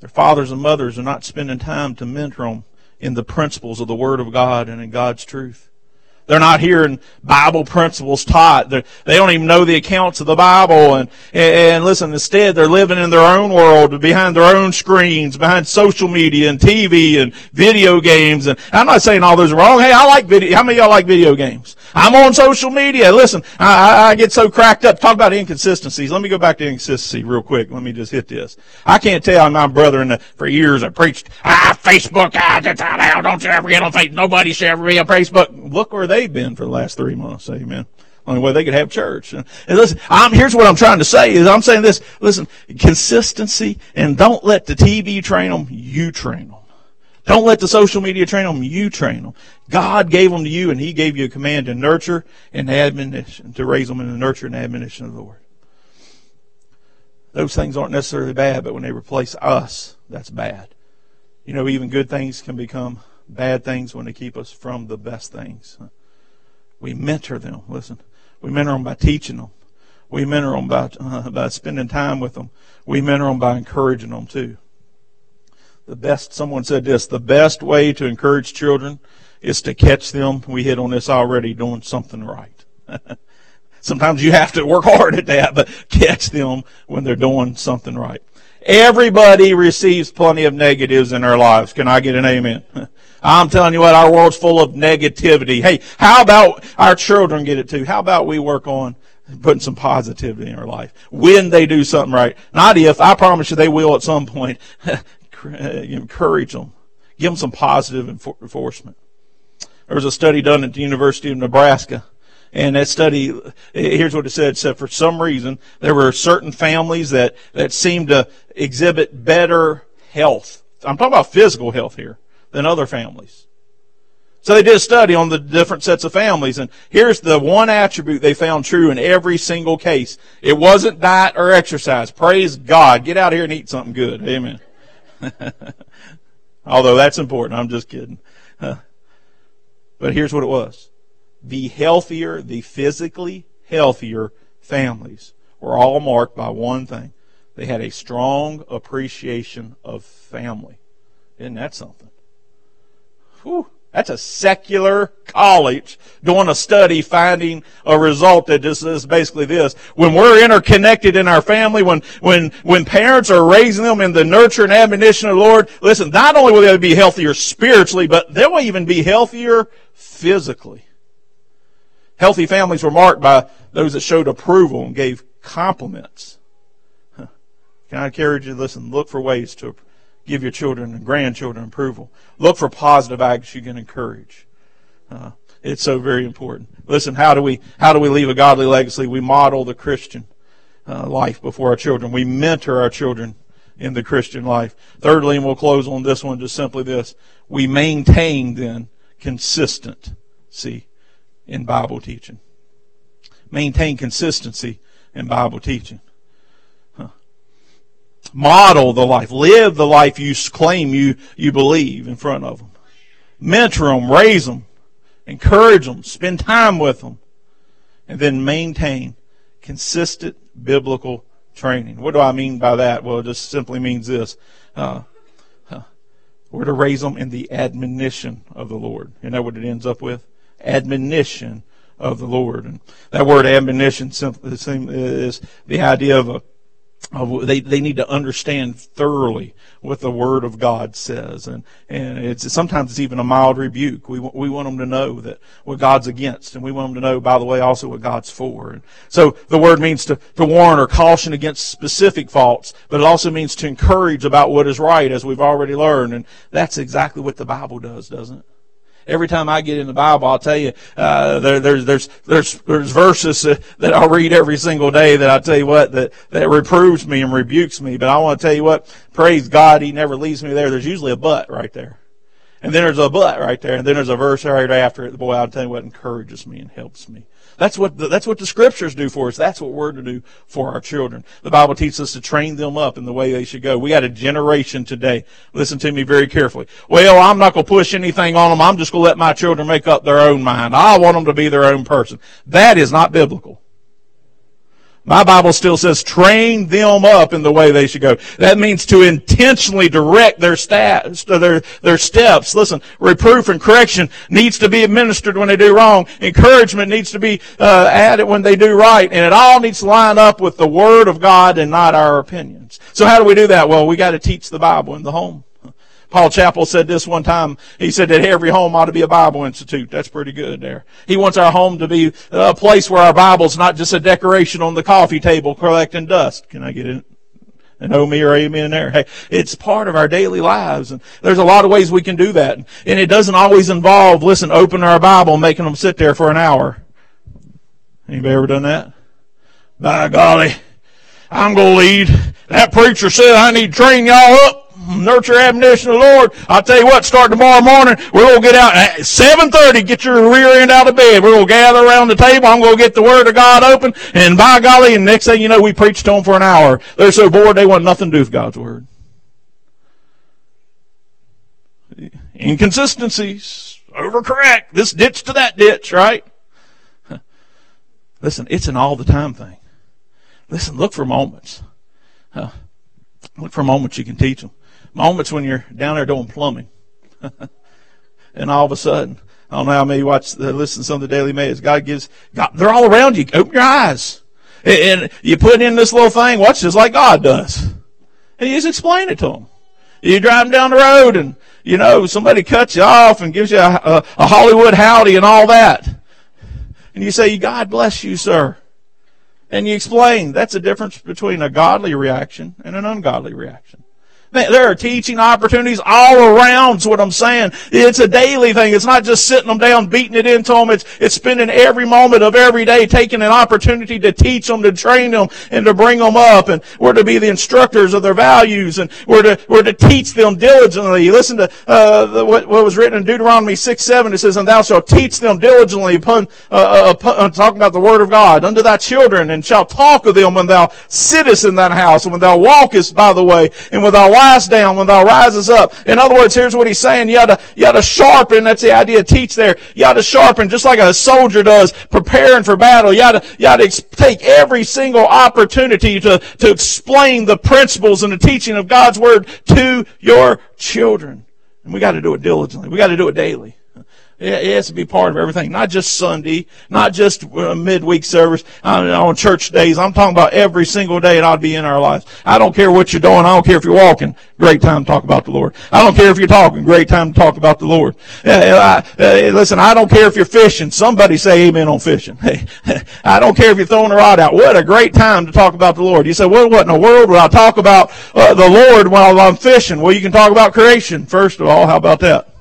Their fathers and mothers are not spending time to mentor them in the principles of the Word of God and in God's truth. They're not hearing Bible principles taught. They're, they do not even know the accounts of the Bible. And, and listen, instead they're living in their own world, behind their own screens, behind social media and TV and video games. And I'm not saying all those are wrong. Hey, I like video. How many of y'all like video games? I'm on social media. Listen, I, I get so cracked up. Talk about inconsistencies. Let me go back to inconsistency real quick. Let me just hit this. I can't tell my brother in the, for years I preached, ah, Facebook, ah, don't you ever get on Facebook. Nobody should ever be on Facebook. Look where they've been for the last three months. Amen. Only way they could have church. And, listen, I'm, here's what I'm trying to say is I'm saying this, listen, consistency and don't let the TV train them, you train them. Don't let the social media train them, you train them. God gave them to you and He gave you a command to nurture and admonition, to raise them in the nurture and admonition of the Lord. those things aren't necessarily bad, but when they replace us, that's bad. You know, even good things can become bad things when they keep us from the best things. We mentor them. Listen, we mentor them by teaching them. We mentor them by, uh, by spending time with them. We mentor them by encouraging them too. The best, someone said this, the best way to encourage children is to catch them, we hit on this already, doing something right. Sometimes you have to work hard at that, but catch them when they're doing something right. Everybody receives plenty of negatives in their lives. Can I get an amen? I'm telling you what, our world's full of negativity. Hey, how about our children get it too? How about we work on putting some positivity in our life when they do something right? Not if, I promise you they will at some point. Encourage them. Give them some positive enforcement. There was a study done at the University of Nebraska and that study, here's what it said. It said for some reason, there were certain families that, that seemed to exhibit better health. I'm talking about physical health here than other families. So they did a study on the different sets of families, and here's the one attribute they found true in every single case. It wasn't diet or exercise. Praise God. Get out here and eat something good. Amen. Although that's important. I'm just kidding. But here's what it was the healthier, the physically healthier families were all marked by one thing. They had a strong appreciation of family. Isn't that something? Whew. That's a secular college doing a study finding a result that just is basically this. When we're interconnected in our family, when, when, when parents are raising them in the nurture and admonition of the Lord, listen, not only will they be healthier spiritually, but they'll even be healthier physically. Healthy families were marked by those that showed approval and gave compliments. Can I encourage you to listen? Look for ways to give your children and grandchildren approval. Look for positive acts you can encourage. Uh, it's so very important. Listen, how do we how do we leave a godly legacy? We model the Christian uh, life before our children. We mentor our children in the Christian life. Thirdly, and we'll close on this one, just simply this: we maintain then consistency in Bible teaching. Maintain consistency in Bible teaching. Huh. Model the life. Live the life you claim you, you believe in front of them. Mentor them, raise them, encourage them, spend time with them, and then maintain consistent biblical training. What do I mean by that? Well, it just simply means this. Uh, we're to raise them in the admonition of the Lord. You know what it ends up with? Admonition of the Lord. And that word admonition simply is the idea of a of, they they need to understand thoroughly what the Word of God says, and and it's sometimes it's even a mild rebuke. We we want them to know that what God's against, and we want them to know, by the way, also what God's for. And so the word means to to warn or caution against specific faults, but it also means to encourage about what is right, as we've already learned, and that's exactly what the Bible does, doesn't it? Every time I get in the Bible, I'll tell you, uh, there, there's, there's, there's, there's verses that I'll read every single day that I tell you what, that, that reproves me and rebukes me. But I want to tell you what, praise God, He never leaves me there. There's usually a but right there. And then there's a but right there. And then there's a verse right after it. Boy, I'll tell you what encourages me and helps me. That's what the, that's what the scriptures do for us. That's what we're to do for our children. The Bible teaches us to train them up in the way they should go. We got a generation today. Listen to me very carefully. Well, I'm not going to push anything on them. I'm just going to let my children make up their own mind. I want them to be their own person. That is not biblical. My Bible still says train them up in the way they should go. That means to intentionally direct their stats, their, their steps. Listen, reproof and correction needs to be administered when they do wrong. Encouragement needs to be uh, added when they do right. And it all needs to line up with the Word of God and not our opinions. So how do we do that? Well, we got to teach the Bible in the home. Paul Chappell said this one time. He said that every home ought to be a Bible institute. That's pretty good there. He wants our home to be a place where our Bible's not just a decoration on the coffee table collecting dust. Can I get it? And oh me or amen there. Hey, it's part of our daily lives. And there's a lot of ways we can do that. And it doesn't always involve, listen, opening our Bible and making them sit there for an hour. Anybody ever done that? By golly, I'm going to lead. That preacher said I need to train y'all up. Nurture admonition of the Lord. I'll tell you what, start tomorrow morning, we're going to get out at 7.30, get your rear end out of bed. We're going to gather around the table. I'm going to get the Word of God open. And by golly, and next thing you know, we preach to them for an hour. They're so bored they want nothing to do with God's Word. Inconsistencies. Overcorrect. This ditch to that ditch, right? Listen, it's an all the time thing. Listen, look for moments. Uh, look for moments you can teach them. Moments when you're down there doing plumbing. and all of a sudden, I don't know how many watch, uh, listen to some of the Daily Mays. God gives, God, they're all around you. Open your eyes. And, and you put in this little thing, watch just like God does. And you just explain it to them. You drive down the road and, you know, somebody cuts you off and gives you a, a, a Hollywood howdy and all that. And you say, God bless you, sir. And you explain that's the difference between a godly reaction and an ungodly reaction. There are teaching opportunities all around is what I'm saying. It's a daily thing. It's not just sitting them down, beating it into them. It's, it's spending every moment of every day taking an opportunity to teach them, to train them, and to bring them up. And we're to be the instructors of their values, and we're to, we're to teach them diligently. Listen to uh, the, what, what, was written in Deuteronomy 6, 7. It says, And thou shalt teach them diligently upon, uh, uh upon talking about the word of God, unto thy children, and shalt talk of them when thou sittest in that house, and when thou walkest by the way, and when thou down, when thou rises up. In other words, here's what he's saying. You ought to, you ought to sharpen. That's the idea. Teach there. You ought to sharpen just like a soldier does, preparing for battle. You ought to, you ought to take every single opportunity to, to explain the principles and the teaching of God's word to your children. And we got to do it diligently. We got to do it daily. It has to be part of everything, not just Sunday, not just uh, midweek service on church days. I'm talking about every single day ought to be in our lives. I don't care what you're doing. I don't care if you're walking. Great time to talk about the Lord. I don't care if you're talking. Great time to talk about the Lord. Uh, uh, listen, I don't care if you're fishing. Somebody say amen on fishing. Hey, I don't care if you're throwing a rod out. What a great time to talk about the Lord. You say, well, what in the world would I talk about uh, the Lord while I'm fishing? Well, you can talk about creation, first of all. How about that?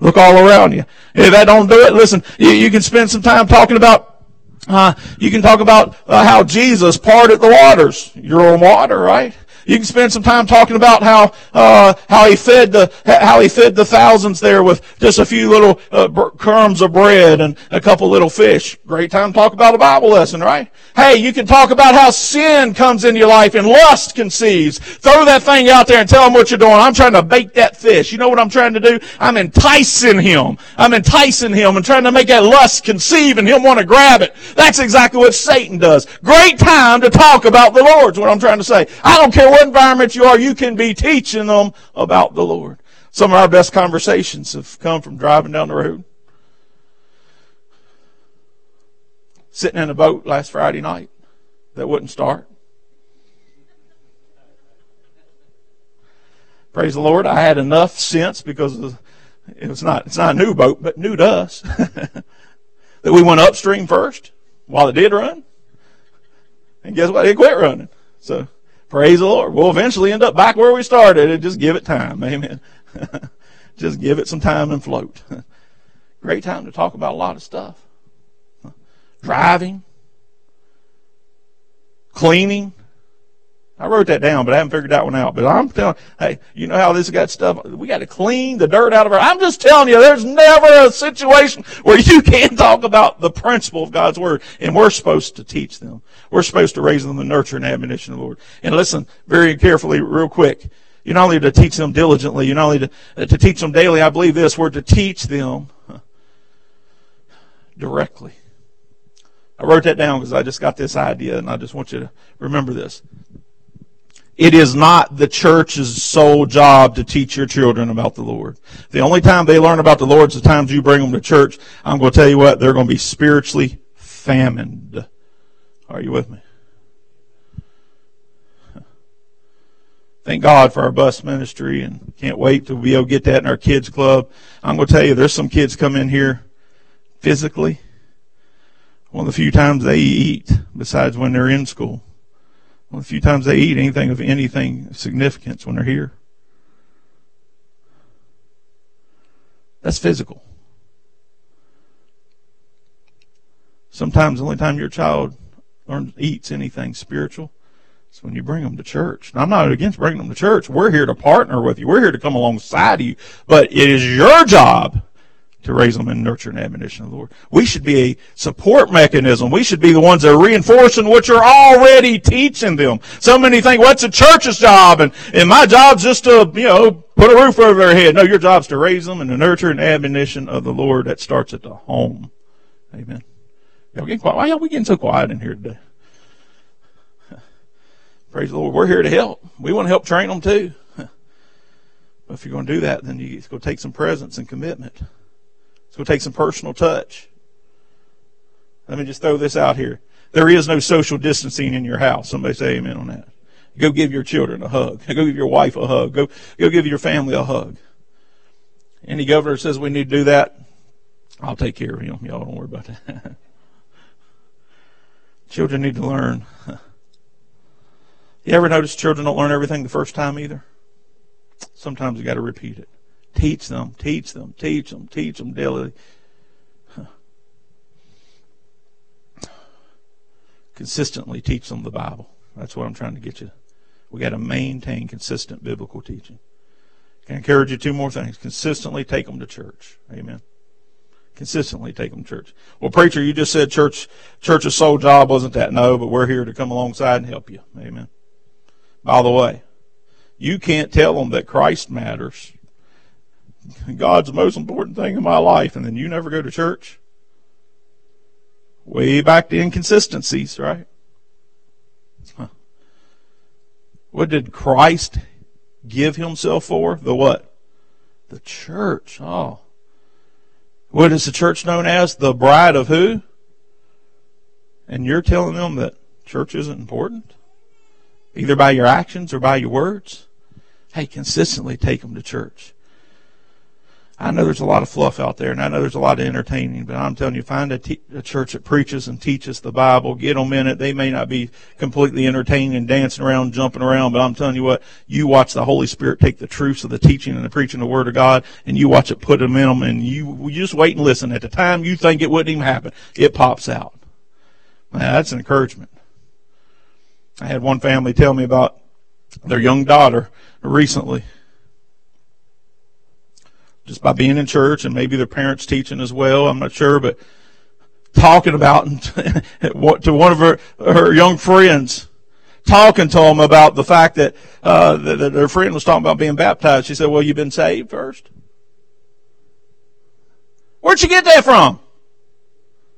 Look all around you. If that don't do it, listen, you, you can spend some time talking about, uh, you can talk about uh, how Jesus parted the waters. You're on water, right? You can spend some time talking about how uh, how he fed the how he fed the thousands there with just a few little uh, crumbs of bread and a couple little fish. Great time to talk about a Bible lesson, right? Hey, you can talk about how sin comes into your life and lust conceives. Throw that thing out there and tell him what you're doing. I'm trying to bait that fish. You know what I'm trying to do? I'm enticing him. I'm enticing him and trying to make that lust conceive and him want to grab it. That's exactly what Satan does. Great time to talk about the Lord's what I'm trying to say. I don't care what what environment you are, you can be teaching them about the Lord. Some of our best conversations have come from driving down the road. Sitting in a boat last Friday night that wouldn't start. Praise the Lord, I had enough sense because it was not it's not a new boat, but new to us. that we went upstream first while it did run. And guess what? It quit running. So Praise the Lord. We'll eventually end up back where we started and just give it time. Amen. just give it some time and float. Great time to talk about a lot of stuff. Driving, cleaning, I wrote that down, but I haven't figured that one out. But I'm telling, hey, you know how this got stuff. We got to clean the dirt out of our. I'm just telling you, there's never a situation where you can't talk about the principle of God's word, and we're supposed to teach them. We're supposed to raise them the nurture and admonition of the Lord. And listen very carefully, real quick. You're not only to teach them diligently, you're not only to, uh, to teach them daily. I believe this: we're to teach them directly. I wrote that down because I just got this idea, and I just want you to remember this. It is not the church's sole job to teach your children about the Lord. The only time they learn about the Lord is the times you bring them to church. I'm going to tell you what, they're going to be spiritually famined. Are you with me? Thank God for our bus ministry and can't wait to be able to get that in our kids club. I'm going to tell you, there's some kids come in here physically. One of the few times they eat besides when they're in school. Well, a few times they eat anything of anything significance when they're here. That's physical. Sometimes the only time your child learns eats anything spiritual is when you bring them to church. Now, I'm not against bringing them to church. We're here to partner with you. We're here to come alongside you. But it is your job to raise them in nurture and admonition of the Lord. We should be a support mechanism. We should be the ones that are reinforcing what you're already teaching them. So many think, what's well, a church's job? And, and my job's just to, you know, put a roof over their head. No, your job's to raise them in the nurture and admonition of the Lord that starts at the home. Amen. Y'all getting quiet? Why are we getting so quiet in here today? Praise the Lord. We're here to help. We want to help train them too. But if you're going to do that, then you, it's going to take some presence and commitment. Going to take some personal touch. Let me just throw this out here. There is no social distancing in your house. Somebody say amen on that. Go give your children a hug. Go give your wife a hug. Go, go give your family a hug. Any governor says we need to do that, I'll take care of him. Y'all don't worry about that. children need to learn. You ever notice children don't learn everything the first time either? Sometimes you got to repeat it. Teach them, teach them, teach them, teach them daily. Consistently teach them the Bible. That's what I'm trying to get you. We got to maintain consistent biblical teaching. Can I encourage you two more things. Consistently take them to church. Amen. Consistently take them to church. Well, preacher, you just said church, church's sole job wasn't that. No, but we're here to come alongside and help you. Amen. By the way, you can't tell them that Christ matters. God's the most important thing in my life, and then you never go to church. Way back to inconsistencies, right? What did Christ give himself for? The what? The church. Oh. What is the church known as? The bride of who? And you're telling them that church isn't important? either by your actions or by your words. Hey, consistently take them to church. I know there's a lot of fluff out there, and I know there's a lot of entertaining, but I'm telling you, find a, church that preaches and teaches the Bible. Get them in it. They may not be completely entertaining and dancing around, jumping around, but I'm telling you what, you watch the Holy Spirit take the truths of the teaching and the preaching of the Word of God, and you watch it put them in them, and you, you just wait and listen. At the time you think it wouldn't even happen, it pops out. Man, that's an encouragement. I had one family tell me about their young daughter recently. Just by being in church and maybe their parents teaching as well, I'm not sure, but talking about to one of her, her young friends, talking to them about the fact that, uh, that their friend was talking about being baptized. She said, well, you've been saved first? Where'd she get that from?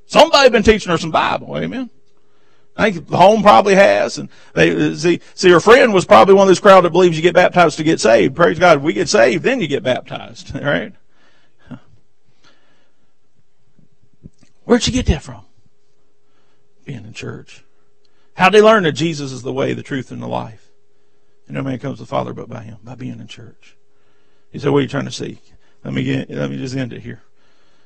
Somebody been teaching her some Bible. Amen. I think the home probably has. And they see, see, her friend was probably one of those crowd that believes you get baptized to get saved. Praise God. we get saved, then you get baptized. Right? Where'd you get that from? Being in church. How'd they learn that Jesus is the way, the truth, and the life? And no man comes to the Father but by him, by being in church. He said, What are you trying to seek? Let me get, let me just end it here.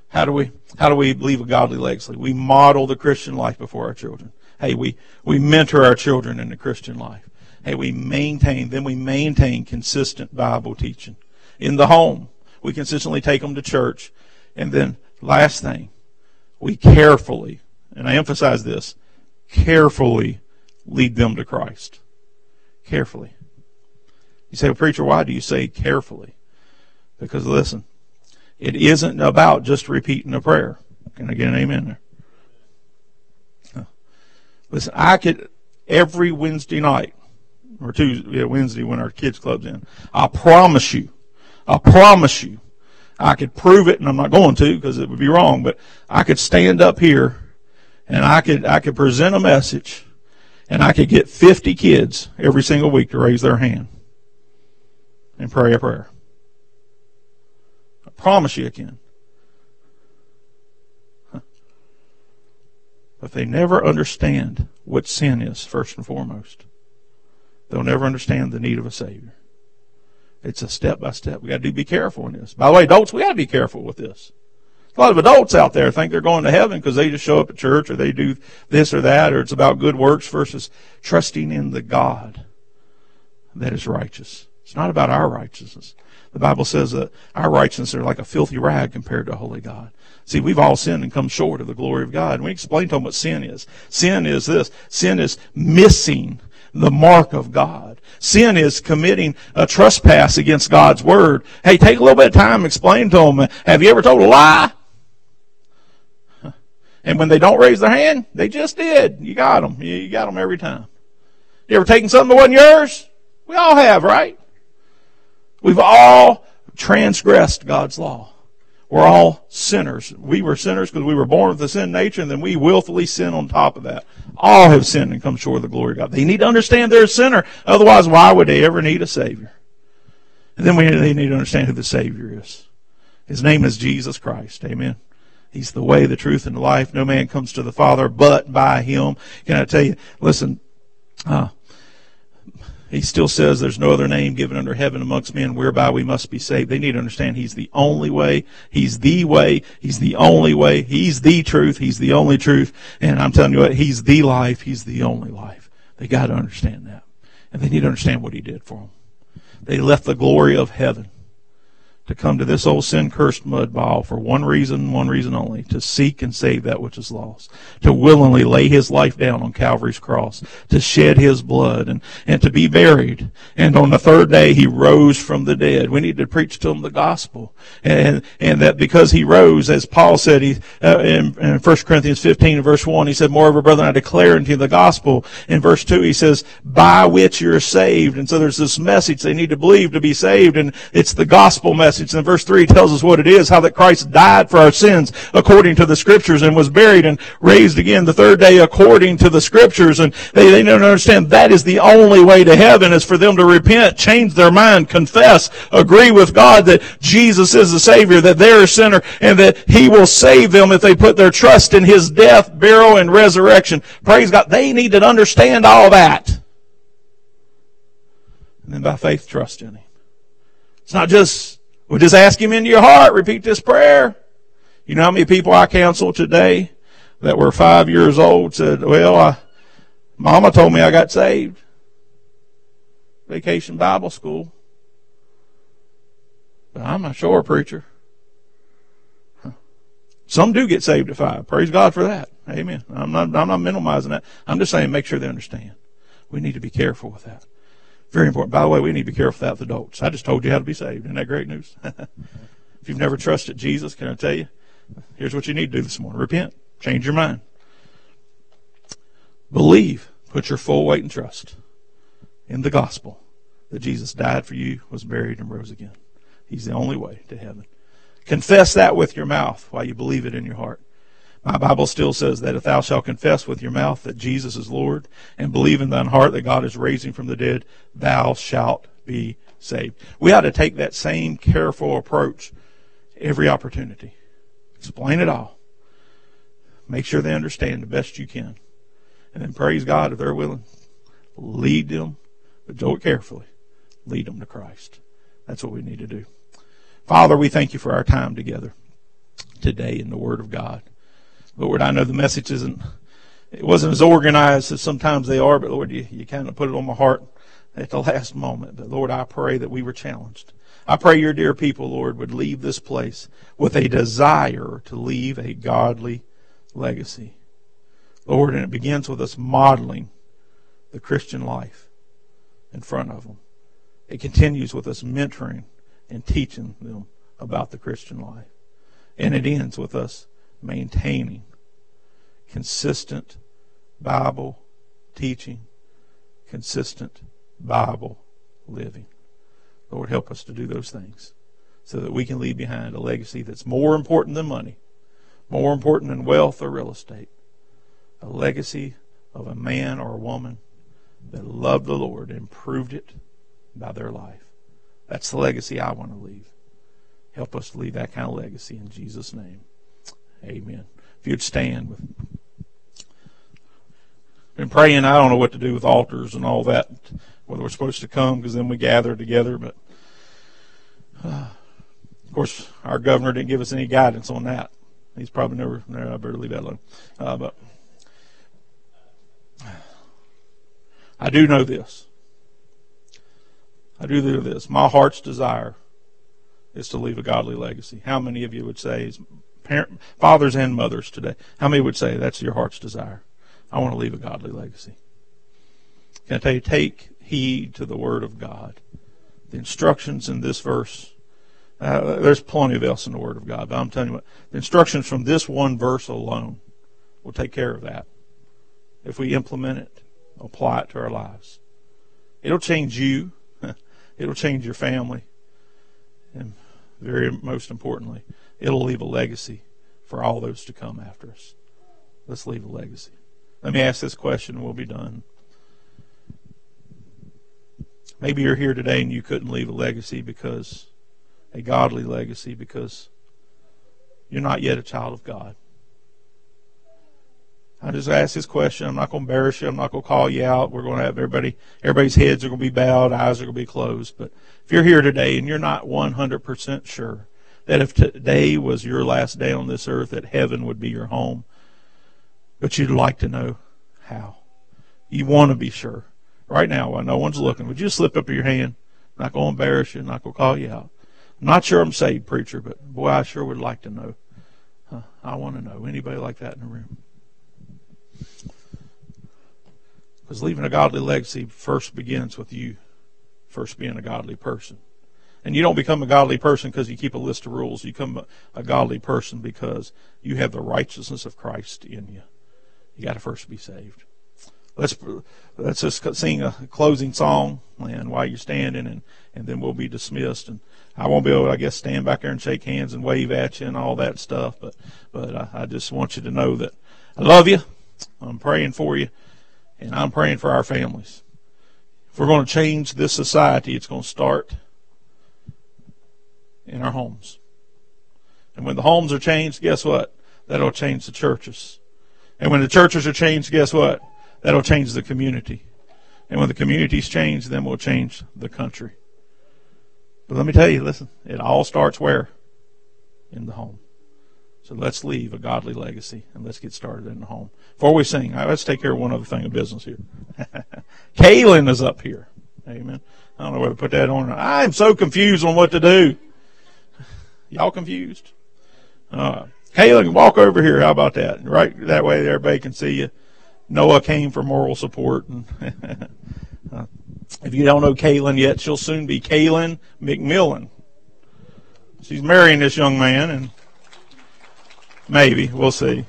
How do we how do we leave a godly legacy? We model the Christian life before our children. Hey, we, we mentor our children in the Christian life. Hey, we maintain, then we maintain consistent Bible teaching. In the home, we consistently take them to church. And then, last thing, we carefully, and I emphasize this, carefully lead them to Christ. Carefully. You say, well, preacher, why do you say carefully? Because listen, it isn't about just repeating a prayer. Can I get an amen there? Listen, I could every Wednesday night or Tuesday, yeah, Wednesday when our kids club's in. I promise you, I promise you, I could prove it, and I'm not going to because it would be wrong. But I could stand up here, and I could I could present a message, and I could get 50 kids every single week to raise their hand and pray a prayer. I promise you I can. But they never understand what sin is, first and foremost. They'll never understand the need of a Savior. It's a step by step. We got to be careful in this. By the way, adults, we got to be careful with this. A lot of adults out there think they're going to heaven because they just show up at church or they do this or that, or it's about good works versus trusting in the God that is righteous. It's not about our righteousness. The Bible says that our righteousness are like a filthy rag compared to holy God. See, we've all sinned and come short of the glory of God. And we explain to them what sin is. Sin is this. Sin is missing, the mark of God. Sin is committing a trespass against God's word. Hey, take a little bit of time, and explain to them, have you ever told a lie? And when they don't raise their hand, they just did. You got them. You got them every time. You ever taken something that wasn't yours? We all have, right? We've all transgressed God's law. We're all sinners. We were sinners because we were born with a sin nature, and then we willfully sin on top of that. All have sinned and come short of the glory of God. They need to understand they're a sinner. Otherwise, why would they ever need a Savior? And then we, they need to understand who the Savior is. His name is Jesus Christ. Amen. He's the way, the truth, and the life. No man comes to the Father but by Him. Can I tell you, listen, uh, he still says there's no other name given under heaven amongst men whereby we must be saved. They need to understand He's the only way. He's the way. He's the only way. He's the truth. He's the only truth. And I'm telling you what, He's the life. He's the only life. They got to understand that. And they need to understand what He did for them. They left the glory of heaven to come to this old sin cursed mud ball for one reason, one reason only, to seek and save that which is lost, to willingly lay his life down on Calvary's cross, to shed his blood and, and to be buried. And on the third day he rose from the dead. We need to preach to them the gospel. And, and that because he rose, as Paul said he, uh, in, in 1 Corinthians 15 verse 1, he said, Moreover, brethren, I declare unto you the gospel. In verse 2 he says, by which you're saved. And so there's this message they need to believe to be saved, and it's the gospel message And verse 3 tells us what it is, how that Christ died for our sins according to the scriptures and was buried and raised again the third day according to the scriptures. And they, they don't understand that is the only way to heaven is for them to repent, change their mind, confess, agree with God that Jesus is the Savior, that they're a sinner, and that He will save them if they put their trust in His death, burial, and resurrection. Praise God. They need to understand all that. And then by faith, trust in Him. It's not just well, just ask Him into your heart. Repeat this prayer. You know how many people I counseled today that were five years old said, well, I, Mama told me I got saved. Vacation Bible school. But I'm a sure preacher. Some do get saved at five. Praise God for that. Amen. I'm not, I'm not minimizing that. I'm just saying make sure they understand. We need to be careful with that. Very important. By the way, we need to be careful with adults. I just told you how to be saved. Isn't that great news? if you've never trusted Jesus, can I tell you? Here's what you need to do this morning. Repent. Change your mind. Believe. Put your full weight and trust in the gospel that Jesus died for you, was buried, and rose again. He's the only way to heaven. Confess that with your mouth while you believe it in your heart. My Bible still says that if thou shalt confess with your mouth that Jesus is Lord and believe in thine heart that God is raising from the dead, thou shalt be saved. We ought to take that same careful approach every opportunity. Explain it all. Make sure they understand the best you can. And then praise God if they're willing. Lead them, but do it carefully. Lead them to Christ. That's what we need to do. Father, we thank you for our time together today in the Word of God. Lord, I know the message isn't, it wasn't as organized as sometimes they are, but Lord, you, you kind of put it on my heart at the last moment. But Lord, I pray that we were challenged. I pray your dear people, Lord, would leave this place with a desire to leave a godly legacy. Lord, and it begins with us modeling the Christian life in front of them. It continues with us mentoring and teaching them about the Christian life. And it ends with us maintaining consistent Bible teaching, consistent Bible living. Lord, help us to do those things so that we can leave behind a legacy that's more important than money, more important than wealth or real estate. A legacy of a man or a woman that loved the Lord and proved it by their life. That's the legacy I want to leave. Help us to leave that kind of legacy in Jesus' name. Amen. If you'd stand with been praying. I don't know what to do with altars and all that, whether we're supposed to come because then we gather together. But uh, of course, our governor didn't give us any guidance on that. He's probably never. No, I better leave that alone. Uh, but I do know this. I do know this. My heart's desire is to leave a godly legacy. How many of you would say parent, fathers and mothers today. How many would say that's your heart's desire? I want to leave a godly legacy. Can I tell you, take heed to the Word of God. The instructions in this verse, uh, there's plenty of else in the Word of God, but I'm telling you what, the instructions from this one verse alone will take care of that. If we implement it, apply it to our lives. It'll change you. It'll change your family. And very most importantly, it'll leave a legacy for all those to come after us. Let's leave a legacy. Let me ask this question and we'll be done. Maybe you're here today and you couldn't leave a legacy because, a godly legacy, because you're not yet a child of God. I just ask this question. I'm not going to embarrass you. I'm not going to call you out. We're going to have everybody, everybody's heads are going to be bowed, eyes are going to be closed. But if you're here today and you're not 100% sure that if today was your last day on this earth, that heaven would be your home, but you'd like to know how. You want to be sure. Right now, while no one's looking, would you slip up your hand? I'm not going to embarrass you. I'm not going to call you out. I'm not sure I'm saved, preacher, but boy, I sure would like to know. Huh, I want to know. Anybody like that in the room? Because leaving a godly legacy first begins with you first being a godly person. And you don't become a godly person because you keep a list of rules. You become a, a godly person because you have the righteousness of Christ in you. You got to first be saved. Let's let's just sing a closing song, and while you're standing, and and then we'll be dismissed. And I won't be able, I guess, stand back there and shake hands and wave at you and all that stuff. But but I, I just want you to know that I love you. I'm praying for you, and I'm praying for our families. If we're going to change this society, it's going to start in our homes. And when the homes are changed, guess what? That'll change the churches. And when the churches are changed, guess what? That'll change the community. And when the communities change, then we'll change the country. But let me tell you, listen, it all starts where? In the home. So let's leave a godly legacy and let's get started in the home. Before we sing, let's take care of one other thing of business here. Kaylin is up here. Amen. I don't know whether to put that on. I'm so confused on what to do. Y'all confused? Uh, Kaylin, walk over here. How about that? Right that way, everybody can see you. Noah came for moral support. Uh, if you don't know Kaylin yet, she'll soon be Kaylin McMillan. She's marrying this young man, and Maybe we'll see.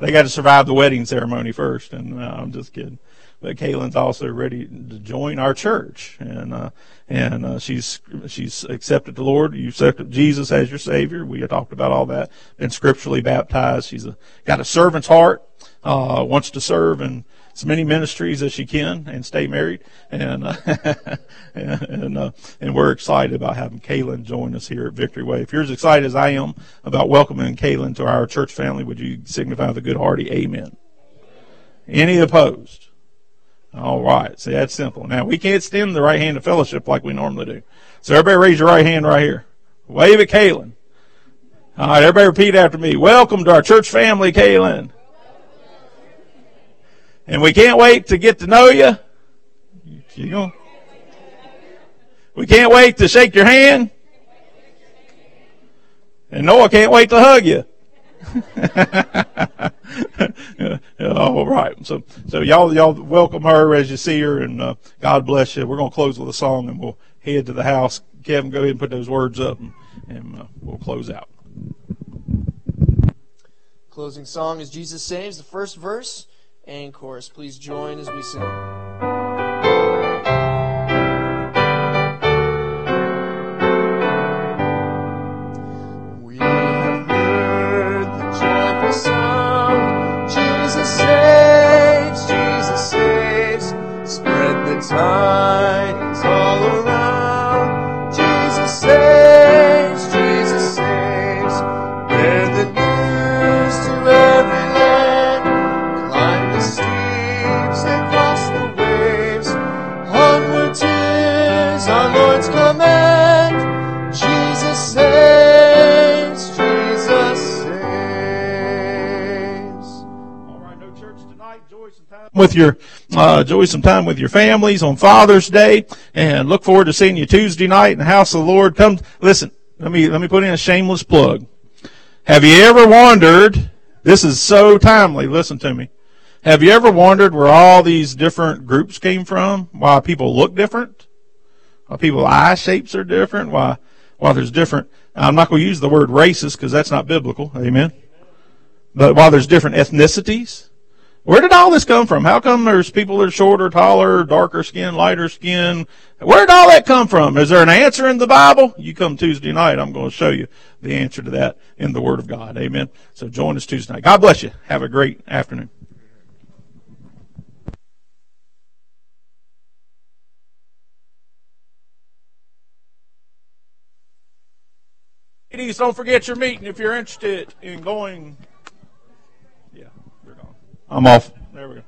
They got to survive the wedding ceremony first, and I'm just kidding. But Kaylin's also ready to join our church, and uh, and uh, she's she's accepted the Lord. You accepted Jesus as your Savior. We talked about all that. Been scripturally baptized. She's a, got a servant's heart. Uh, wants to serve and as many ministries as she can and stay married. And uh, and uh, and we're excited about having Kaylin join us here at Victory Way. If you're as excited as I am about welcoming Kaylin to our church family, would you signify the good hearty Amen? Any opposed? All right. See, that's simple. Now we can't extend the right hand of fellowship like we normally do. So everybody raise your right hand right here. Wave at Kaylin. All right, everybody repeat after me. Welcome to our church family, Kaylin. And we can't wait to get to know you. You? We can't wait to shake your hand. And Noah can't wait to hug you. All right. So, so y'all, y'all welcome her as you see her, and uh, God bless you. We're going to close with a song, and we'll head to the house. Kevin, go ahead and put those words up, and, and uh, we'll close out. Closing song is Jesus Saves, the first verse and chorus. Please join as we sing. With your uh, enjoy some time with your families on Father's Day, and look forward to seeing you Tuesday night in the house of the Lord. Come listen. Let me let me put in a shameless plug. Have you ever wondered? This is so timely. Listen to me. Have you ever wondered where all these different groups came from? Why people look different? Why people eye shapes are different? Why why there's different I'm not going to use the word racist because that's not biblical. Amen. But why there's different ethnicities, where did all this come from? How come there's people that are shorter, taller, darker skin, lighter skin? Where did all that come from? Is there an answer in the Bible? You come Tuesday night, I'm going to show you the answer to that in the Word of God. Amen. So join us Tuesday night. God bless you. Have a great afternoon. Ladies, don't forget your meeting if you're interested in going. I'm off. There we go.